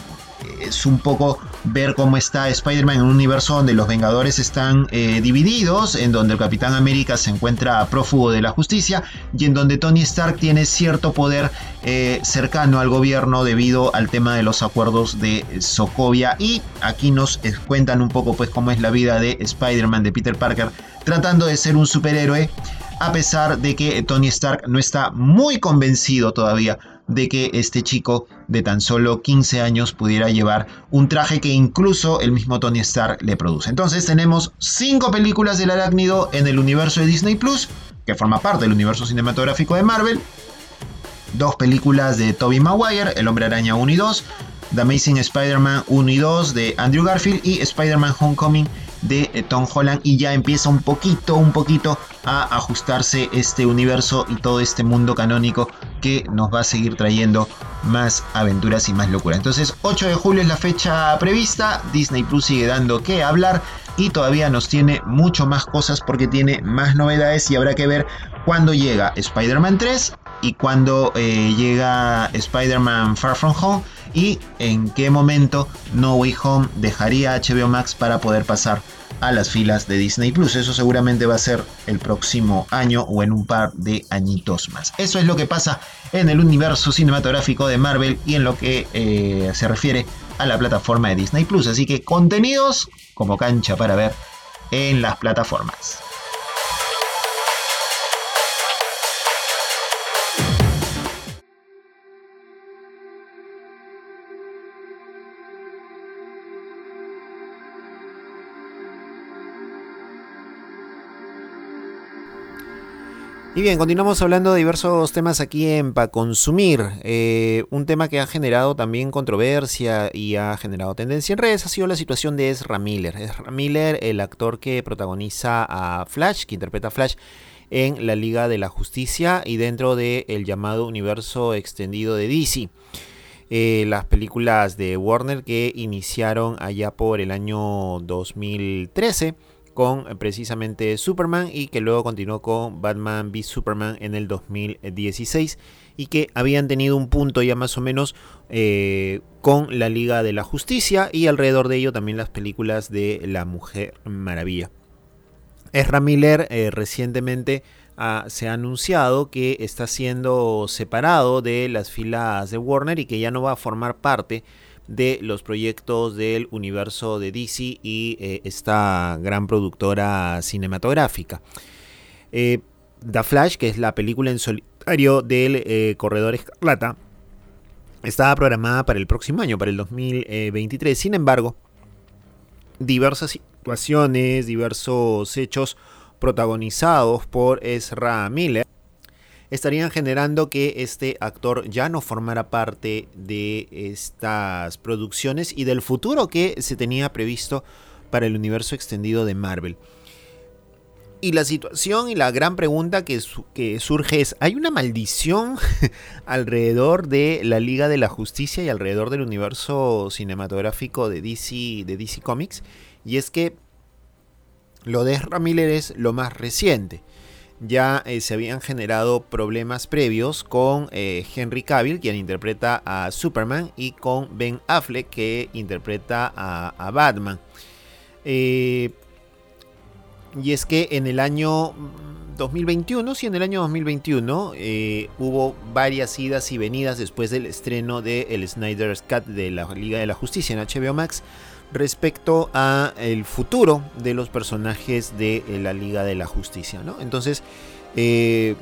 es un poco ver cómo está Spider-Man en un universo donde los Vengadores están eh, divididos, en donde el Capitán América se encuentra prófugo de la justicia y en donde Tony Stark tiene cierto poder eh, cercano al gobierno debido al tema de los acuerdos de Sokovia. Y aquí nos eh, cuentan un poco pues cómo es la vida de Spider-Man de Peter Parker tratando de ser un superhéroe a pesar de que Tony Stark no está muy convencido todavía de que este chico de tan solo 15 años pudiera llevar un traje que incluso el mismo Tony Stark le produce. Entonces tenemos 5 películas del arácnido en el universo de Disney Plus, que forma parte del universo cinematográfico de Marvel. Dos películas de Tobey Maguire, El Hombre Araña 1 y 2, The Amazing Spider-Man 1 y 2 de Andrew Garfield y Spider-Man Homecoming de eh, Tom Holland y ya empieza un poquito, un poquito a ajustarse este universo y todo este mundo canónico que nos va a seguir trayendo más aventuras y más locura. Entonces 8 de julio es la fecha prevista, Disney Plus sigue dando que hablar y todavía nos tiene mucho más cosas porque tiene más novedades y habrá que ver cuándo llega Spider-Man 3 y cuándo eh, llega Spider-Man Far From Home y en qué momento No Way Home dejaría HBO Max para poder pasar a las filas de Disney Plus. Eso seguramente va a ser el próximo año o en un par de añitos más. Eso es lo que pasa en el universo cinematográfico de Marvel y en lo que eh, se refiere a la plataforma de Disney Plus. Así que contenidos como cancha para ver en las plataformas. Y bien, continuamos hablando de diversos temas aquí en Pa Consumir. Eh, un tema que ha generado también controversia y ha generado tendencia en redes ha sido la situación de Ezra Miller. Ezra Miller, el actor que protagoniza a Flash, que interpreta a Flash en la Liga de la Justicia y dentro del llamado universo extendido de DC. Eh, las películas de Warner que iniciaron allá por el año 2013 con eh, precisamente Superman y que luego continuó con Batman v Superman en el 2016 y que habían tenido un punto ya más o menos eh, con la Liga de la Justicia y alrededor de ello también las películas de La Mujer Maravilla. Ezra Miller eh, recientemente se ha anunciado que está siendo separado de las filas de Warner y que ya no va a formar parte de los proyectos del universo de DC y eh, esta gran productora cinematográfica. Eh, The Flash, que es la película en solitario del eh, Corredor Escarlata, estaba programada para el próximo año, para el 2023. Sin embargo, diversas situaciones, diversos hechos protagonizados por Ezra Miller estarían generando que este actor ya no formara parte de estas producciones y del futuro que se tenía previsto para el universo extendido de Marvel. Y la situación y la gran pregunta que, surge es, ¿hay una maldición alrededor de la Liga de la Justicia y alrededor del universo cinematográfico de DC, de Comics? Y es que lo de Ezra Miller es lo más reciente ya eh, se habían generado problemas previos con eh, Henry Cavill, quien interpreta a Superman, y con Ben Affleck, que interpreta a, Batman. Eh, y es que en el año 2021, sí, en el año 2021 hubo varias idas y venidas después del estreno de el Snyder's Cut de la Liga de la Justicia en HBO Max respecto a el futuro de los personajes de eh, la Liga de la Justicia. ¿no? Entonces, eh,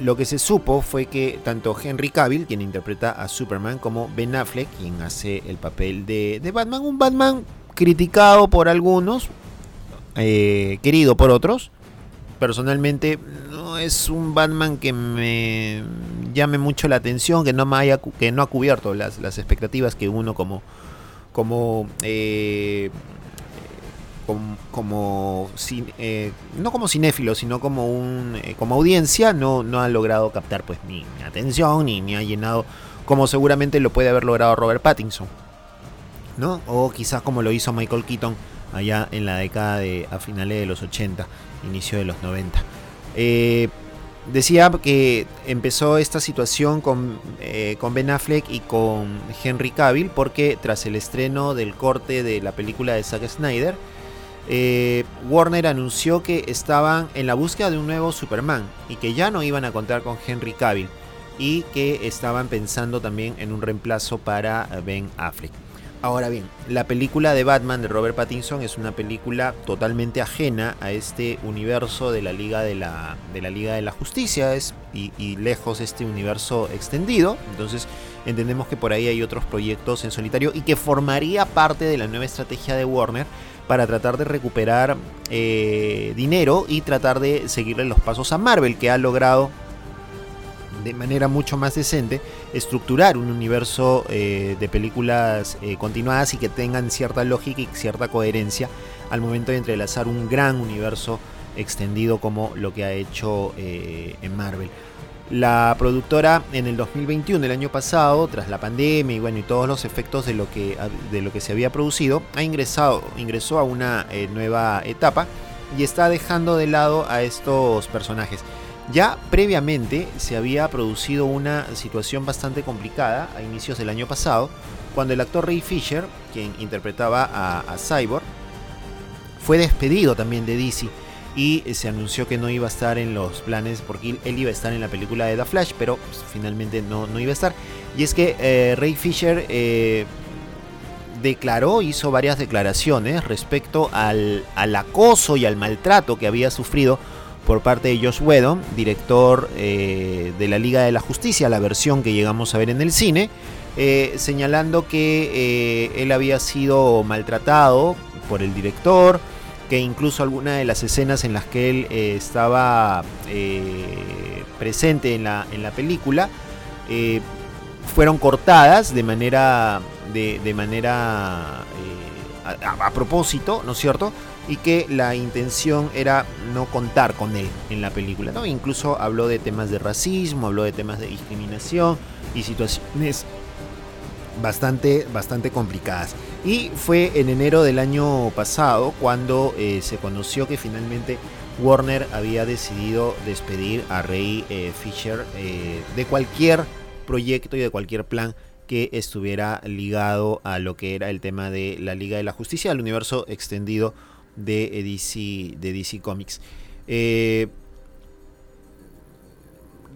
lo que se supo fue que tanto Henry Cavill, quien interpreta a Superman, como Ben Affleck, quien hace el papel de, Batman, un Batman criticado por algunos, eh, querido por otros. Personalmente no es un Batman que me llame mucho la atención, que no, haya, que no ha cubierto las expectativas que uno como, como eh, como, eh, no como cinéfilo, sino como un eh, como audiencia, no, no ha logrado captar pues mi atención ni, ni ha llenado como seguramente lo puede haber logrado Robert Pattinson. ¿no? O quizás como lo hizo Michael Keaton allá en la década de a finales de los 80, inicio de los 90. Eh, Decía que empezó esta situación con, eh, con, Ben Affleck y con Henry Cavill porque tras el estreno del corte de la película de Zack Snyder, eh, Warner anunció que estaban en la búsqueda de un nuevo Superman y que ya no iban a contar con Henry Cavill y que estaban pensando también en un reemplazo para Ben Affleck. Ahora bien, la película de Batman de Robert Pattinson es una película totalmente ajena a este universo de la Liga de la, de la, Liga de la Justicia es, y, y lejos este universo extendido. Entonces entendemos que por ahí hay otros proyectos en solitario y que formaría parte de la nueva estrategia de Warner para tratar de recuperar eh, dinero y tratar de seguirle los pasos a Marvel, que ha logrado de manera mucho más decente estructurar un universo eh, de películas eh, continuadas y que tengan cierta lógica y cierta coherencia al momento de entrelazar un gran universo extendido como lo que ha hecho eh, en Marvel. La productora en el 2021, el año pasado, tras la pandemia y bueno y todos los efectos de lo que, de lo que se había producido, ha ingresado, ingresó a una nueva etapa y está dejando de lado a estos personajes. Ya previamente se había producido una situación bastante complicada a inicios del año pasado, cuando el actor Ray Fisher, quien interpretaba a, Cyborg, fue despedido también de DC y se anunció que no iba a estar en los planes porque él iba a estar en la película de The Flash, pero pues, finalmente no, no, iba a estar. Y es que eh, Ray Fisher eh, declaró, hizo varias declaraciones respecto al, al acoso y al maltrato que había sufrido por parte de Josh Whedon, director eh, de la Liga de la Justicia, la versión que llegamos a ver en el cine, eh, señalando que eh, él había sido maltratado por el director, que incluso algunas de las escenas en las que él estaba presente en la, en la película fueron cortadas de manera, de, manera a, propósito, ¿no es cierto? Y que la intención era no contar con él en la película, ¿no? Incluso habló de temas de racismo, habló de temas de discriminación y situaciones bastante, bastante complicadas. Y fue en enero del año pasado cuando eh, se conoció que finalmente Warner había decidido despedir a Ray eh, Fisher eh, de cualquier proyecto y de cualquier plan que estuviera ligado a lo que era el tema de la Liga de la Justicia, al universo extendido de DC, de DC Comics.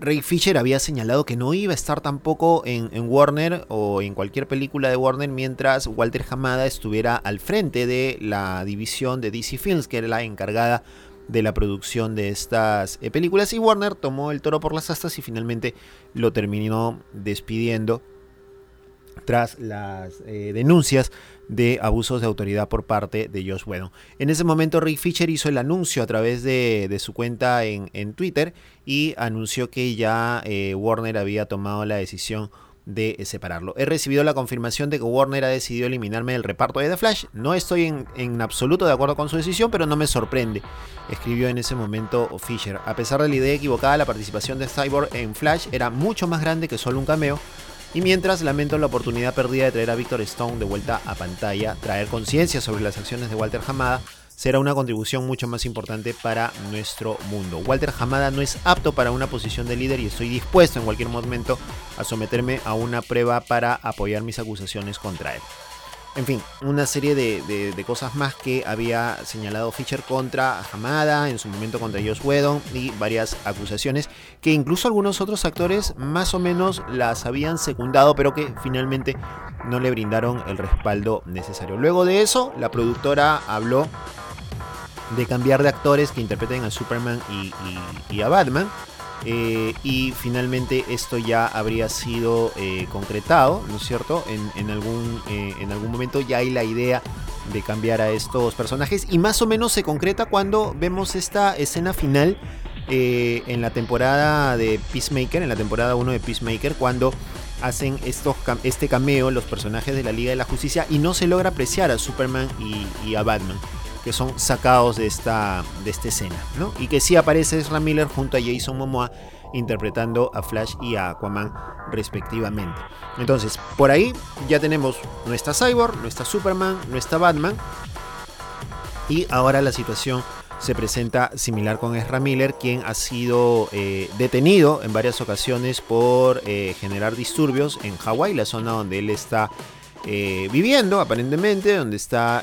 Ray Fisher había señalado que no iba a estar tampoco en, Warner o en cualquier película de Warner mientras Walter Hamada estuviera al frente de la división de DC Films, que era la encargada de la producción de estas eh, películas. Y Warner tomó el toro por las astas y finalmente lo terminó despidiendo tras las eh, denuncias de abusos de autoridad por parte de Josh Whedon. En ese momento Rick Fisher hizo el anuncio a través de, su cuenta en, Twitter y anunció que ya eh, Warner había tomado la decisión de separarlo. He recibido la confirmación de que Warner ha decidido eliminarme del reparto de The Flash. No estoy en, en, absoluto de acuerdo con su decisión, pero no me sorprende, escribió en ese momento Fisher. A pesar de la idea equivocada, la participación de Cyborg en Flash era mucho más grande que solo un cameo y mientras lamento la oportunidad perdida de traer a Victor Stone de vuelta a pantalla, traer conciencia sobre las acciones de Walter Hamada será una contribución mucho más importante para nuestro mundo. Walter Hamada no es apto para una posición de líder y estoy dispuesto en cualquier momento a someterme a una prueba para apoyar mis acusaciones contra él. En fin, una serie de, cosas más que había señalado Fischer contra Hamada, en su momento contra Josh Whedon y varias acusaciones que incluso algunos otros actores más o menos las habían secundado, pero que finalmente no le brindaron el respaldo necesario. Luego de eso, la productora habló de cambiar de actores que interpreten a Superman y a Batman. Eh, y finalmente esto ya habría sido eh, concretado, ¿no es cierto? En, algún, eh, en algún momento ya hay la idea de cambiar a estos personajes y más o menos se concreta cuando vemos esta escena final en la temporada de Peacemaker, en la temporada 1 de Peacemaker, cuando hacen este cameo los personajes de la Liga de la Justicia y no se logra apreciar a Superman y, a Batman que son sacados de esta, de escena, ¿no? Y que sí aparece Ezra Miller junto a Jason Momoa interpretando a Flash y a Aquaman respectivamente. Entonces, por ahí ya tenemos nuestra Cyborg, nuestra Superman, nuestra Batman. Y ahora la situación se presenta similar con Ezra Miller, quien ha sido eh, detenido en varias ocasiones por eh, generar disturbios en Hawái, la zona donde él está eh, viviendo aparentemente, donde está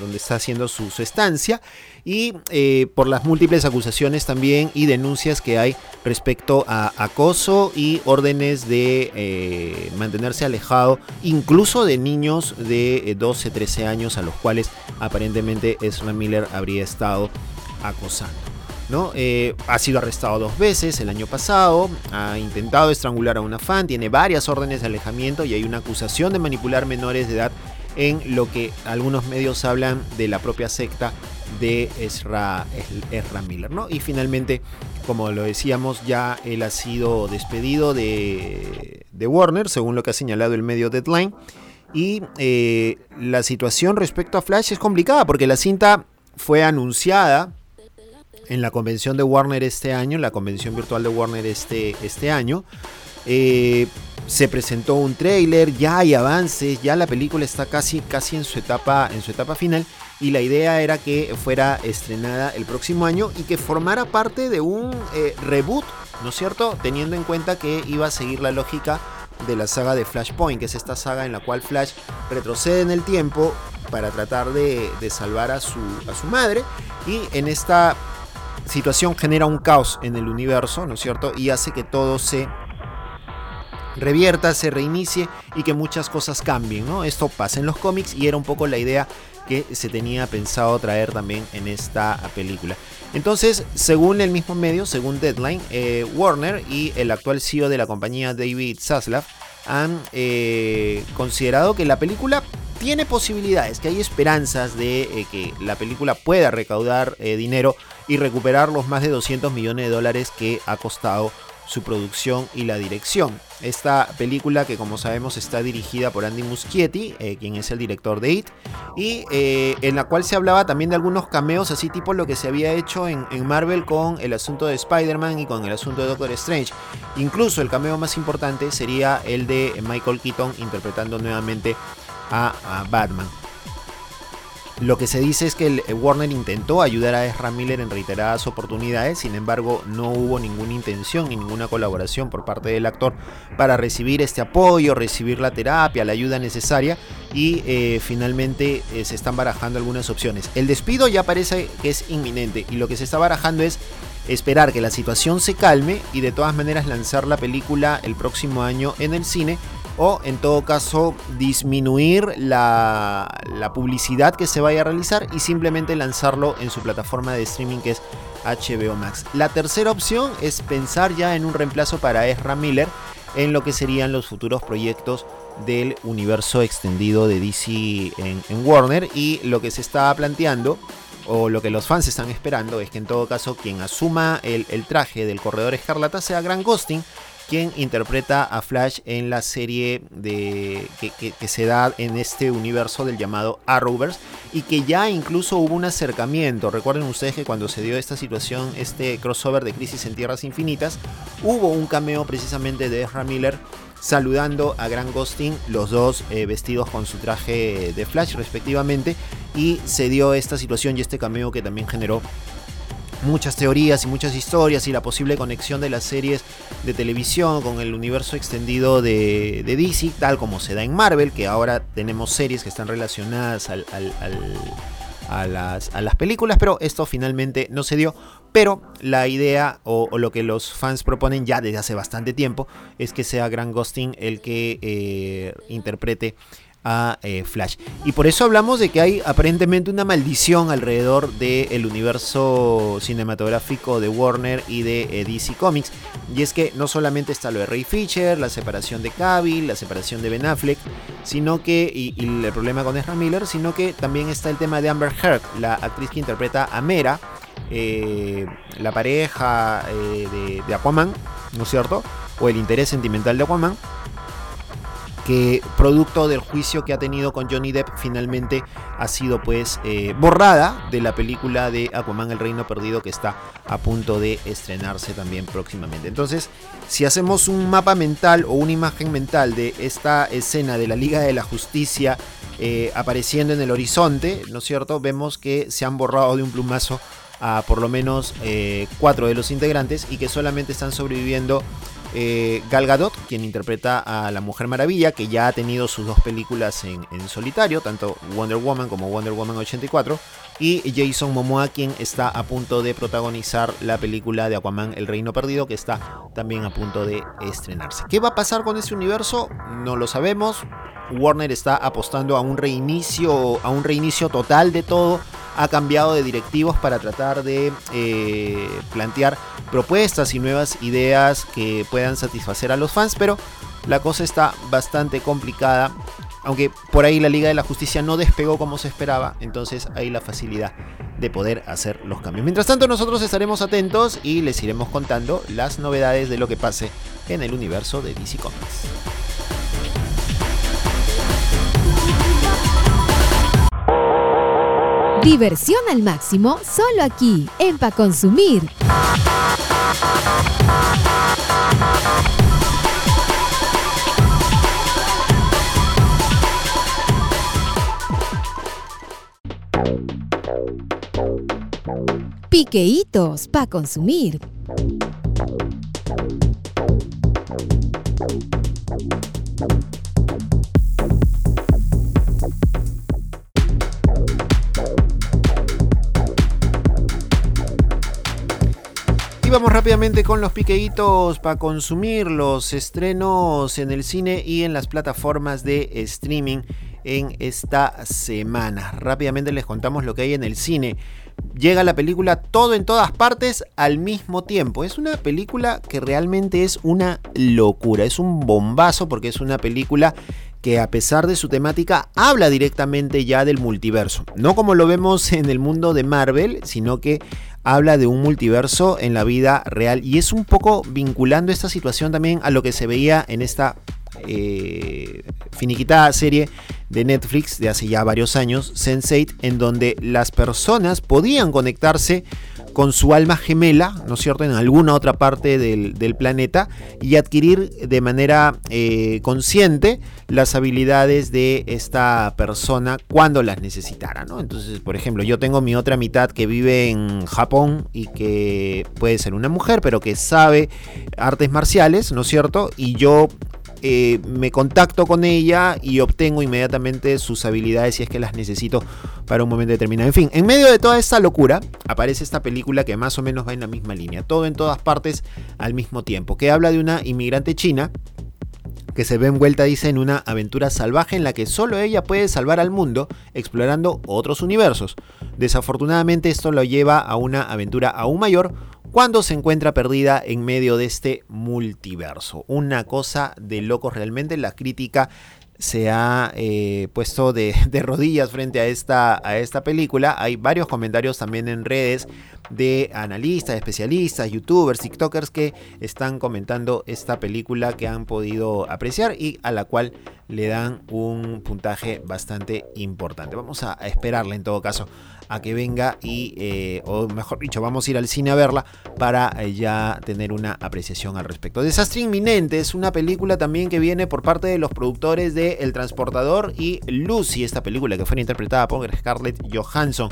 donde está haciendo su, estancia y eh, por las múltiples acusaciones también y denuncias que hay respecto a acoso y órdenes de eh, mantenerse alejado incluso de niños de 12, eh, 13 años a los cuales aparentemente Ezra Miller habría estado acosando. ¿No? ha sido arrestado dos veces el año pasado, ha intentado estrangular a una fan, tiene varias órdenes de alejamiento y hay una acusación de manipular menores de edad en lo que algunos medios hablan de la propia secta de Ezra, Miller. ¿no? Y finalmente, como lo decíamos, ya él ha sido despedido de, Warner, según lo que ha señalado el medio Deadline. Y eh, la situación respecto a Flash es complicada porque la cinta fue anunciada en la convención de Warner este año, la convención virtual de Warner este, este año. Eh, se presentó un trailer, ya hay avances, ya la película está casi, casi en, su etapa, en su etapa final y la idea era que fuera estrenada el próximo año y que formara parte de un eh, reboot, ¿no es cierto? Teniendo en cuenta que iba a seguir la lógica de la saga de Flashpoint, que es esta saga en la cual Flash retrocede en el tiempo para tratar de, salvar a su, a su madre y en esta situación genera un caos en el universo, ¿no es cierto? Y hace que todo se revierta, se reinicie y que muchas cosas cambien, ¿no? Esto pasa en los cómics y era un poco la idea que se tenía pensado traer también en esta película. Entonces, según el mismo medio, según Deadline, eh, Warner y el actual CEO de la compañía David Zaslav han eh, considerado que la película tiene posibilidades, que hay esperanzas de eh, que la película pueda recaudar eh, dinero y recuperar los más de 200 millones de dólares que ha costado su producción y la dirección. Esta película que como sabemos está dirigida por Andy Muschietti, eh, quien es el director de It, y en la cual se hablaba también de algunos cameos así tipo lo que se había hecho en, Marvel con el asunto de Spider-Man y con el asunto de Doctor Strange. Incluso el cameo más importante sería el de Michael Keaton interpretando nuevamente a Batman. Lo que se dice es que Warner intentó ayudar a Ezra Miller en reiteradas oportunidades, sin embargo no hubo ninguna intención ni ninguna colaboración por parte del actor para recibir este apoyo, recibir la terapia, la ayuda necesaria y eh, finalmente eh, se están barajando algunas opciones. El despido ya parece que es inminente y lo que se está barajando es esperar que la situación se calme y de todas maneras lanzar la película el próximo año en el cine o en todo caso disminuir la, publicidad que se vaya a realizar y simplemente lanzarlo en su plataforma de streaming que es HBO Max. La tercera opción es pensar ya en un reemplazo para Ezra Miller en lo que serían los futuros proyectos del universo extendido de DC en, Warner y lo que se está planteando o lo que los fans están esperando es que en todo caso quien asuma el, traje del corredor escarlata sea Grant Gustin quien interpreta a Flash en la serie de, que, se da en este universo del llamado Arrowverse y que ya incluso hubo un acercamiento. Recuerden ustedes que cuando se dio esta situación, este crossover de Crisis en Tierras Infinitas, hubo un cameo precisamente de Ezra Miller saludando a Grant Gustin, los dos eh, vestidos con su traje de Flash respectivamente, y se dio esta situación y este cameo que también generó muchas teorías y muchas historias y la posible conexión de las series de televisión con el universo extendido de, DC, tal como se da en Marvel, que ahora tenemos series que están relacionadas a, las, a, las, películas, pero esto finalmente no se dio. Pero la idea o, lo que los fans proponen ya desde hace bastante tiempo es que sea Grant Gustin el que eh, interprete a eh, Flash. Y por eso hablamos de que hay aparentemente una maldición alrededor del universo cinematográfico de Warner y de eh, DC Comics. Y es que no solamente está lo de Ray Fisher, la separación de Cavill, la separación de Ben Affleck, sino que, y, el problema con Ezra Miller, sino que también está el tema de Amber Heard, la actriz que interpreta a Mera, eh, la pareja de, de Aquaman, ¿no es cierto? O el interés sentimental de Aquaman que producto del juicio que ha tenido con Johnny Depp finalmente ha sido pues eh, borrada de la película de Aquaman el Reino Perdido que está a punto de estrenarse también próximamente. Entonces, si hacemos un mapa mental o una imagen mental de esta escena de la Liga de la Justicia eh, apareciendo en el horizonte, ¿no es cierto? Vemos que se han borrado de un plumazo a por lo menos eh, cuatro de los integrantes y que solamente están sobreviviendo eh, Gal Gadot, quien interpreta a la Mujer Maravilla, que ya ha tenido sus dos películas en, solitario, tanto Wonder Woman como Wonder Woman 84, y Jason Momoa, quien está a punto de protagonizar la película de Aquaman El Reino Perdido, que está también a punto de estrenarse. ¿Qué va a pasar con este universo? No lo sabemos. Warner está apostando a un reinicio, a un reinicio total de todo ha cambiado de directivos para tratar de eh, plantear propuestas y nuevas ideas que puedan satisfacer a los fans, pero la cosa está bastante complicada. Aunque por ahí la Liga de la Justicia no despegó como se esperaba, entonces hay la facilidad de poder hacer los cambios. Mientras tanto nosotros estaremos atentos y les iremos contando las novedades de lo que pase en el universo de DC Comics. Diversión al máximo solo aquí en Pa Consumir. Piqueitos pa consumir. Vamos rápidamente con los piqueitos para consumir los estrenos en el cine y en las plataformas de streaming en esta semana. Rápidamente les contamos lo que hay en el cine. llega la película todo en todas partes al mismo tiempo. Es una película que realmente es una locura, es un bombazo porque es una película que a pesar de su temática habla directamente ya del multiverso. No como lo vemos en el mundo de Marvel, sino que habla de un multiverso en la vida real y es un poco vinculando esta situación también a lo que se veía en esta eh, finiquitada serie de Netflix de hace ya varios años, Sense8, en donde las personas podían conectarse con su alma gemela, ¿no es cierto?, en alguna otra parte del, planeta y adquirir de manera eh, consciente las habilidades de esta persona cuando las necesitara, ¿no? Entonces, por ejemplo, yo tengo mi otra mitad que vive en Japón y que puede ser una mujer, pero que sabe artes marciales, ¿no es cierto? Y yo eh, me contacto con ella y obtengo inmediatamente sus habilidades si es que las necesito para un momento determinado. En fin, en medio de toda esta locura aparece esta película que más o menos va en la misma línea, todo en todas partes al mismo tiempo, que habla de una inmigrante china que se ve envuelta, dice, en una aventura salvaje en la que solo ella puede salvar al mundo explorando otros universos. Desafortunadamente esto lo lleva a una aventura aún mayor, cuando se encuentra perdida en medio de este multiverso. Una cosa de locos realmente. La crítica se ha eh, puesto de, rodillas frente a esta, a esta película. Hay varios comentarios también en redes de analistas, especialistas, youtubers, tiktokers que están comentando esta película que han podido apreciar y a la cual le dan un puntaje bastante importante. Vamos a esperarla en todo caso a que venga y, eh, o mejor dicho, vamos a ir al cine a verla para eh, ya tener una apreciación al respecto. Desastre Inminente es una película también que viene por parte de los productores de El Transportador y Lucy, esta película que fue interpretada por Scarlett Johansson.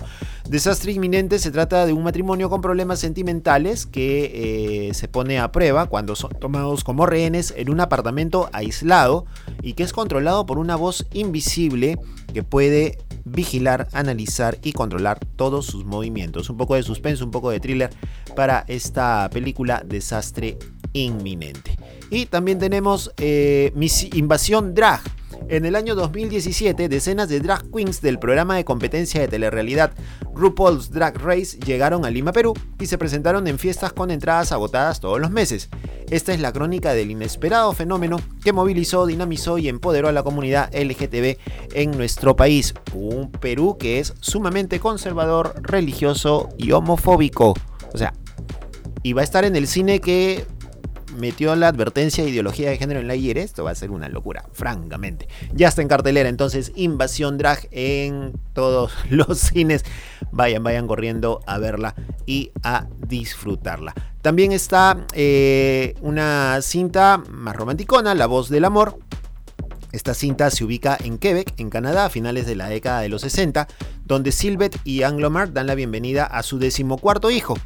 Desastre Inminente se trata de un matrimonio con problemas sentimentales que eh, se pone a prueba cuando son tomados como rehenes en un apartamento aislado y que es controlado por una voz invisible que puede vigilar, analizar y controlar todos sus movimientos. Un poco de suspenso, un poco de thriller para esta película Desastre Inminente. Y también tenemos eh, Invasión Drag en el año 2017, decenas de drag queens del programa de competencia de telerrealidad RuPaul's Drag Race llegaron a Lima, Perú, y se presentaron en fiestas con entradas agotadas todos los meses. Esta es la crónica del inesperado fenómeno que movilizó, dinamizó y empoderó a la comunidad LGTB en nuestro país, un Perú que es sumamente conservador, religioso y homofóbico. O sea, y va a estar en el cine que metió la advertencia de ideología de género en la IR, esto va a ser una locura, francamente. Ya está en cartelera, entonces Invasión Drag en todos los cines. Vayan, vayan corriendo a verla y a disfrutarla. También está eh, una cinta más romanticona, La voz del amor. Esta cinta se ubica en Quebec, en Canadá, a finales de la década de los 60, donde Silvet y Anglomar dan la bienvenida a su decimocuarto hijo.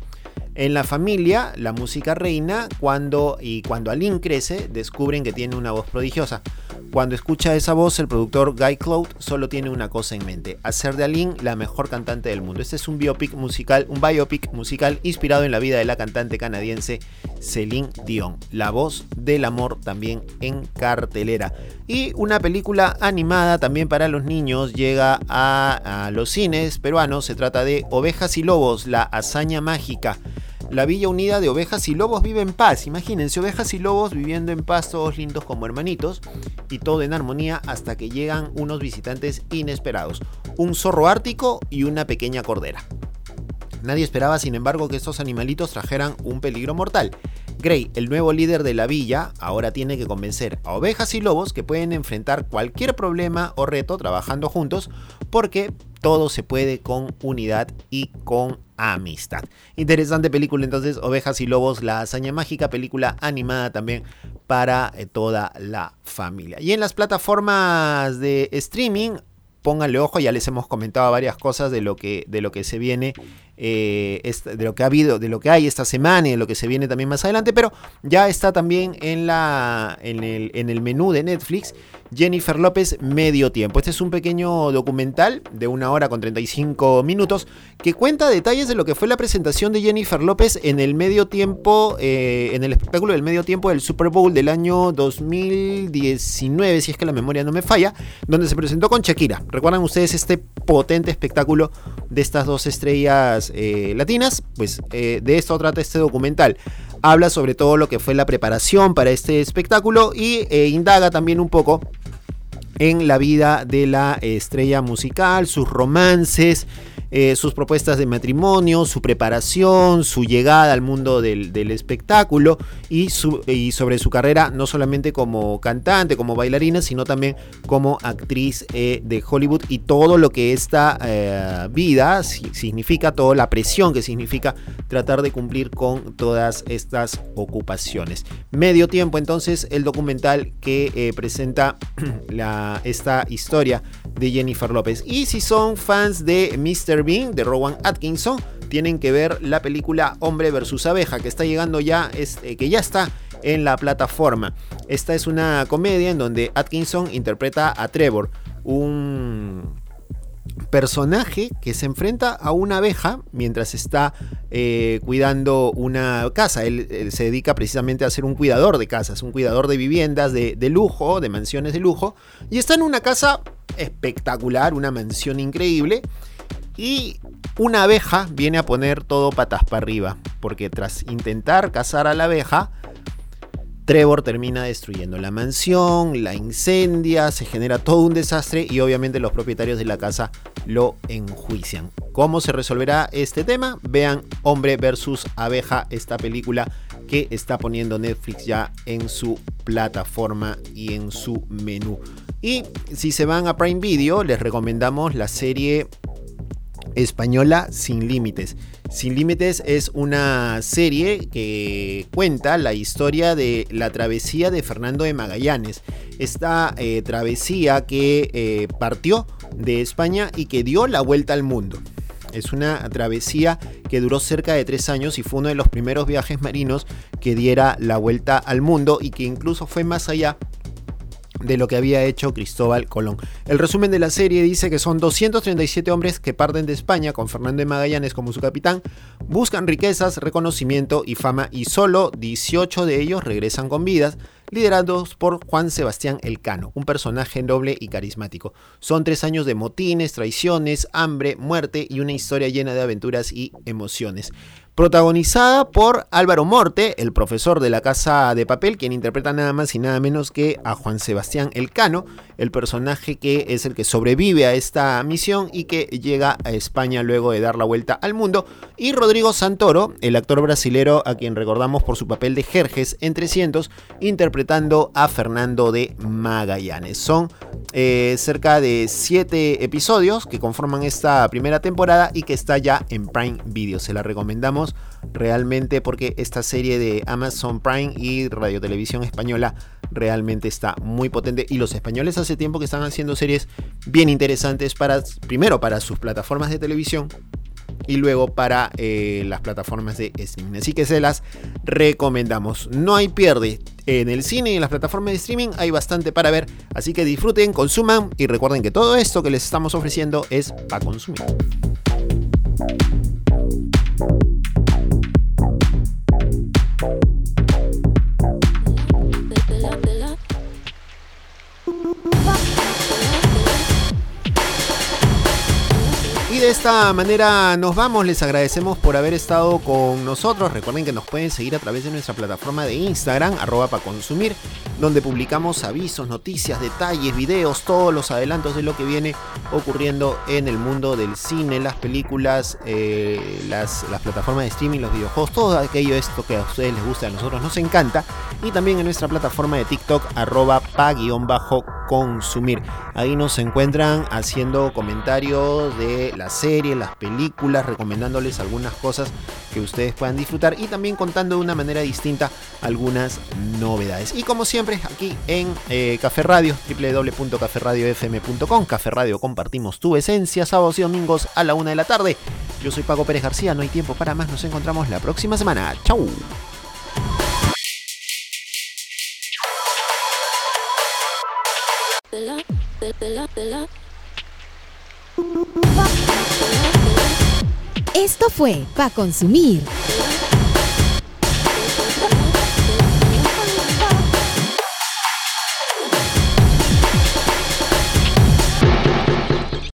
En la familia, la música reina cuando y cuando Aline crece, descubren que tiene una voz prodigiosa. Cuando escucha esa voz, el productor Guy Cloud solo tiene una cosa en mente: hacer de Aline la mejor cantante del mundo. Este es un biopic musical, un biopic musical inspirado en la vida de la cantante canadiense Celine Dion. La voz del amor también en cartelera. Y una película animada también para los niños llega a, a los cines peruanos. Se trata de Ovejas y Lobos, la hazaña mágica. La Villa Unida de Ovejas y Lobos vive en paz. Imagínense, ovejas y lobos viviendo en paz, todos lindos como hermanitos, y todo en armonía hasta que llegan unos visitantes inesperados. Un zorro ártico y una pequeña cordera. Nadie esperaba, sin embargo, que estos animalitos trajeran un peligro mortal. Gray, el nuevo líder de la villa, ahora tiene que convencer a ovejas y lobos que pueden enfrentar cualquier problema o reto trabajando juntos, porque todo se puede con unidad y con amistad. Interesante película entonces, Ovejas y Lobos, la hazaña mágica, película animada también para eh, toda la familia. Y en las plataformas de streaming, pónganle ojo, ya les hemos comentado varias cosas de lo que, de lo que se viene eh, de lo que ha habido, de lo que hay esta semana y de lo que se viene también más adelante, pero ya está también en, la, en, el, en el menú de Netflix Jennifer López Medio Tiempo. Este es un pequeño documental de una hora con 35 minutos que cuenta detalles de lo que fue la presentación de Jennifer López en el medio tiempo, eh, en el espectáculo del medio tiempo del Super Bowl del año 2019, si es que la memoria no me falla, donde se presentó con Shakira. ¿Recuerdan ustedes este potente espectáculo de estas dos estrellas eh, latinas, pues eh, de esto trata este documental. Habla sobre todo lo que fue la preparación para este espectáculo y indaga también un poco en la vida de la estrella musical, sus romances, eh, sus propuestas de matrimonio, su preparación, su llegada al mundo del, espectáculo y, sobre su carrera no solamente como cantante, como bailarina, sino también como actriz eh, de Hollywood y todo lo que esta eh, vida significa, toda la presión que significa tratar de cumplir con todas estas ocupaciones. Medio tiempo entonces el documental que presenta esta historia de Jennifer López. Y si son fans de Mr. De Rowan Atkinson, tienen que ver la película Hombre vs. Abeja, que está llegando ya, eh, que ya está en la plataforma. Esta es una comedia en donde Atkinson interpreta a Trevor, un personaje que se enfrenta a una abeja mientras está eh, cuidando una casa. Él, se dedica precisamente a ser un cuidador de casas, un cuidador de viviendas de, de, lujo, de mansiones de lujo. Y está en una casa espectacular, una mansión increíble. Y una abeja viene a poner todo patas para arriba, porque tras intentar cazar a la abeja, Trevor termina destruyendo la mansión, la incendia, se genera todo un desastre y obviamente los propietarios de la casa lo enjuician. ¿Cómo se resolverá este tema? Vean Hombre versus Abeja, esta película que está poniendo Netflix ya en su plataforma y en su menú. Y si se van a Prime Video, les recomendamos la serie española Sin Límites. Sin Límites es una serie que cuenta la historia de la travesía de Fernando de Magallanes. Esta eh, travesía que eh, partió de España y que dio la vuelta al mundo. Es una travesía que duró cerca de tres años y fue uno de los primeros viajes marinos que diera la vuelta al mundo y que incluso fue más allá de lo que había hecho Cristóbal Colón. El resumen de la serie dice que son 237 hombres que parten de España con Fernando de Magallanes como su capitán, buscan riquezas, reconocimiento y fama y solo 18 de ellos regresan con vidas, liderados por Juan Sebastián Elcano, un personaje noble y carismático. Son tres años de motines, traiciones, hambre, muerte y una historia llena de aventuras y emociones protagonizada por Álvaro Morte, el profesor de la Casa de Papel, quien interpreta nada más y nada menos que a Juan Sebastián Elcano, el personaje que es el que sobrevive a esta misión y que llega a España luego de dar la vuelta al mundo, y Rodrigo Santoro, el actor brasilero a quien recordamos por su papel de Jerjes en 300, interpretando a Fernando de Magallanes. Son eh, cerca de 7 episodios que conforman esta primera temporada y que está ya en Prime Video. Se la recomendamos realmente porque esta serie de Amazon Prime y Radio Televisión Española realmente está muy potente y los españoles hace tiempo que están haciendo series bien interesantes para primero para sus plataformas de televisión y luego para eh, las plataformas de streaming. Así que se las recomendamos. No hay pierde. En el cine y en las plataformas de streaming hay bastante para ver. Así que disfruten, consuman y recuerden que todo esto que les estamos ofreciendo es para consumir. De esta manera nos vamos. Les agradecemos por haber estado con nosotros. Recuerden que nos pueden seguir a través de nuestra plataforma de Instagram, arroba para consumir, donde publicamos avisos, noticias, detalles, videos, todos los adelantos de lo que viene ocurriendo en el mundo del cine, las películas, eh, las, las, plataformas de streaming, los videojuegos, todo aquello esto que a ustedes les gusta, a nosotros nos encanta. Y también en nuestra plataforma de TikTok, arroba pa-consumir. Ahí nos encuentran haciendo comentarios de la serie, las películas, recomendándoles algunas cosas que ustedes puedan disfrutar y también contando de una manera distinta algunas novedades. Y como siempre, aquí en eh, Café Radio, www.caferradiofm.com, Café Radio, compartimos tu esencia, sábados y domingos a la una de la tarde. Yo soy Paco Pérez García, no hay tiempo para más, nos encontramos la próxima semana. ¡Chau! Esto fue Pa Consumir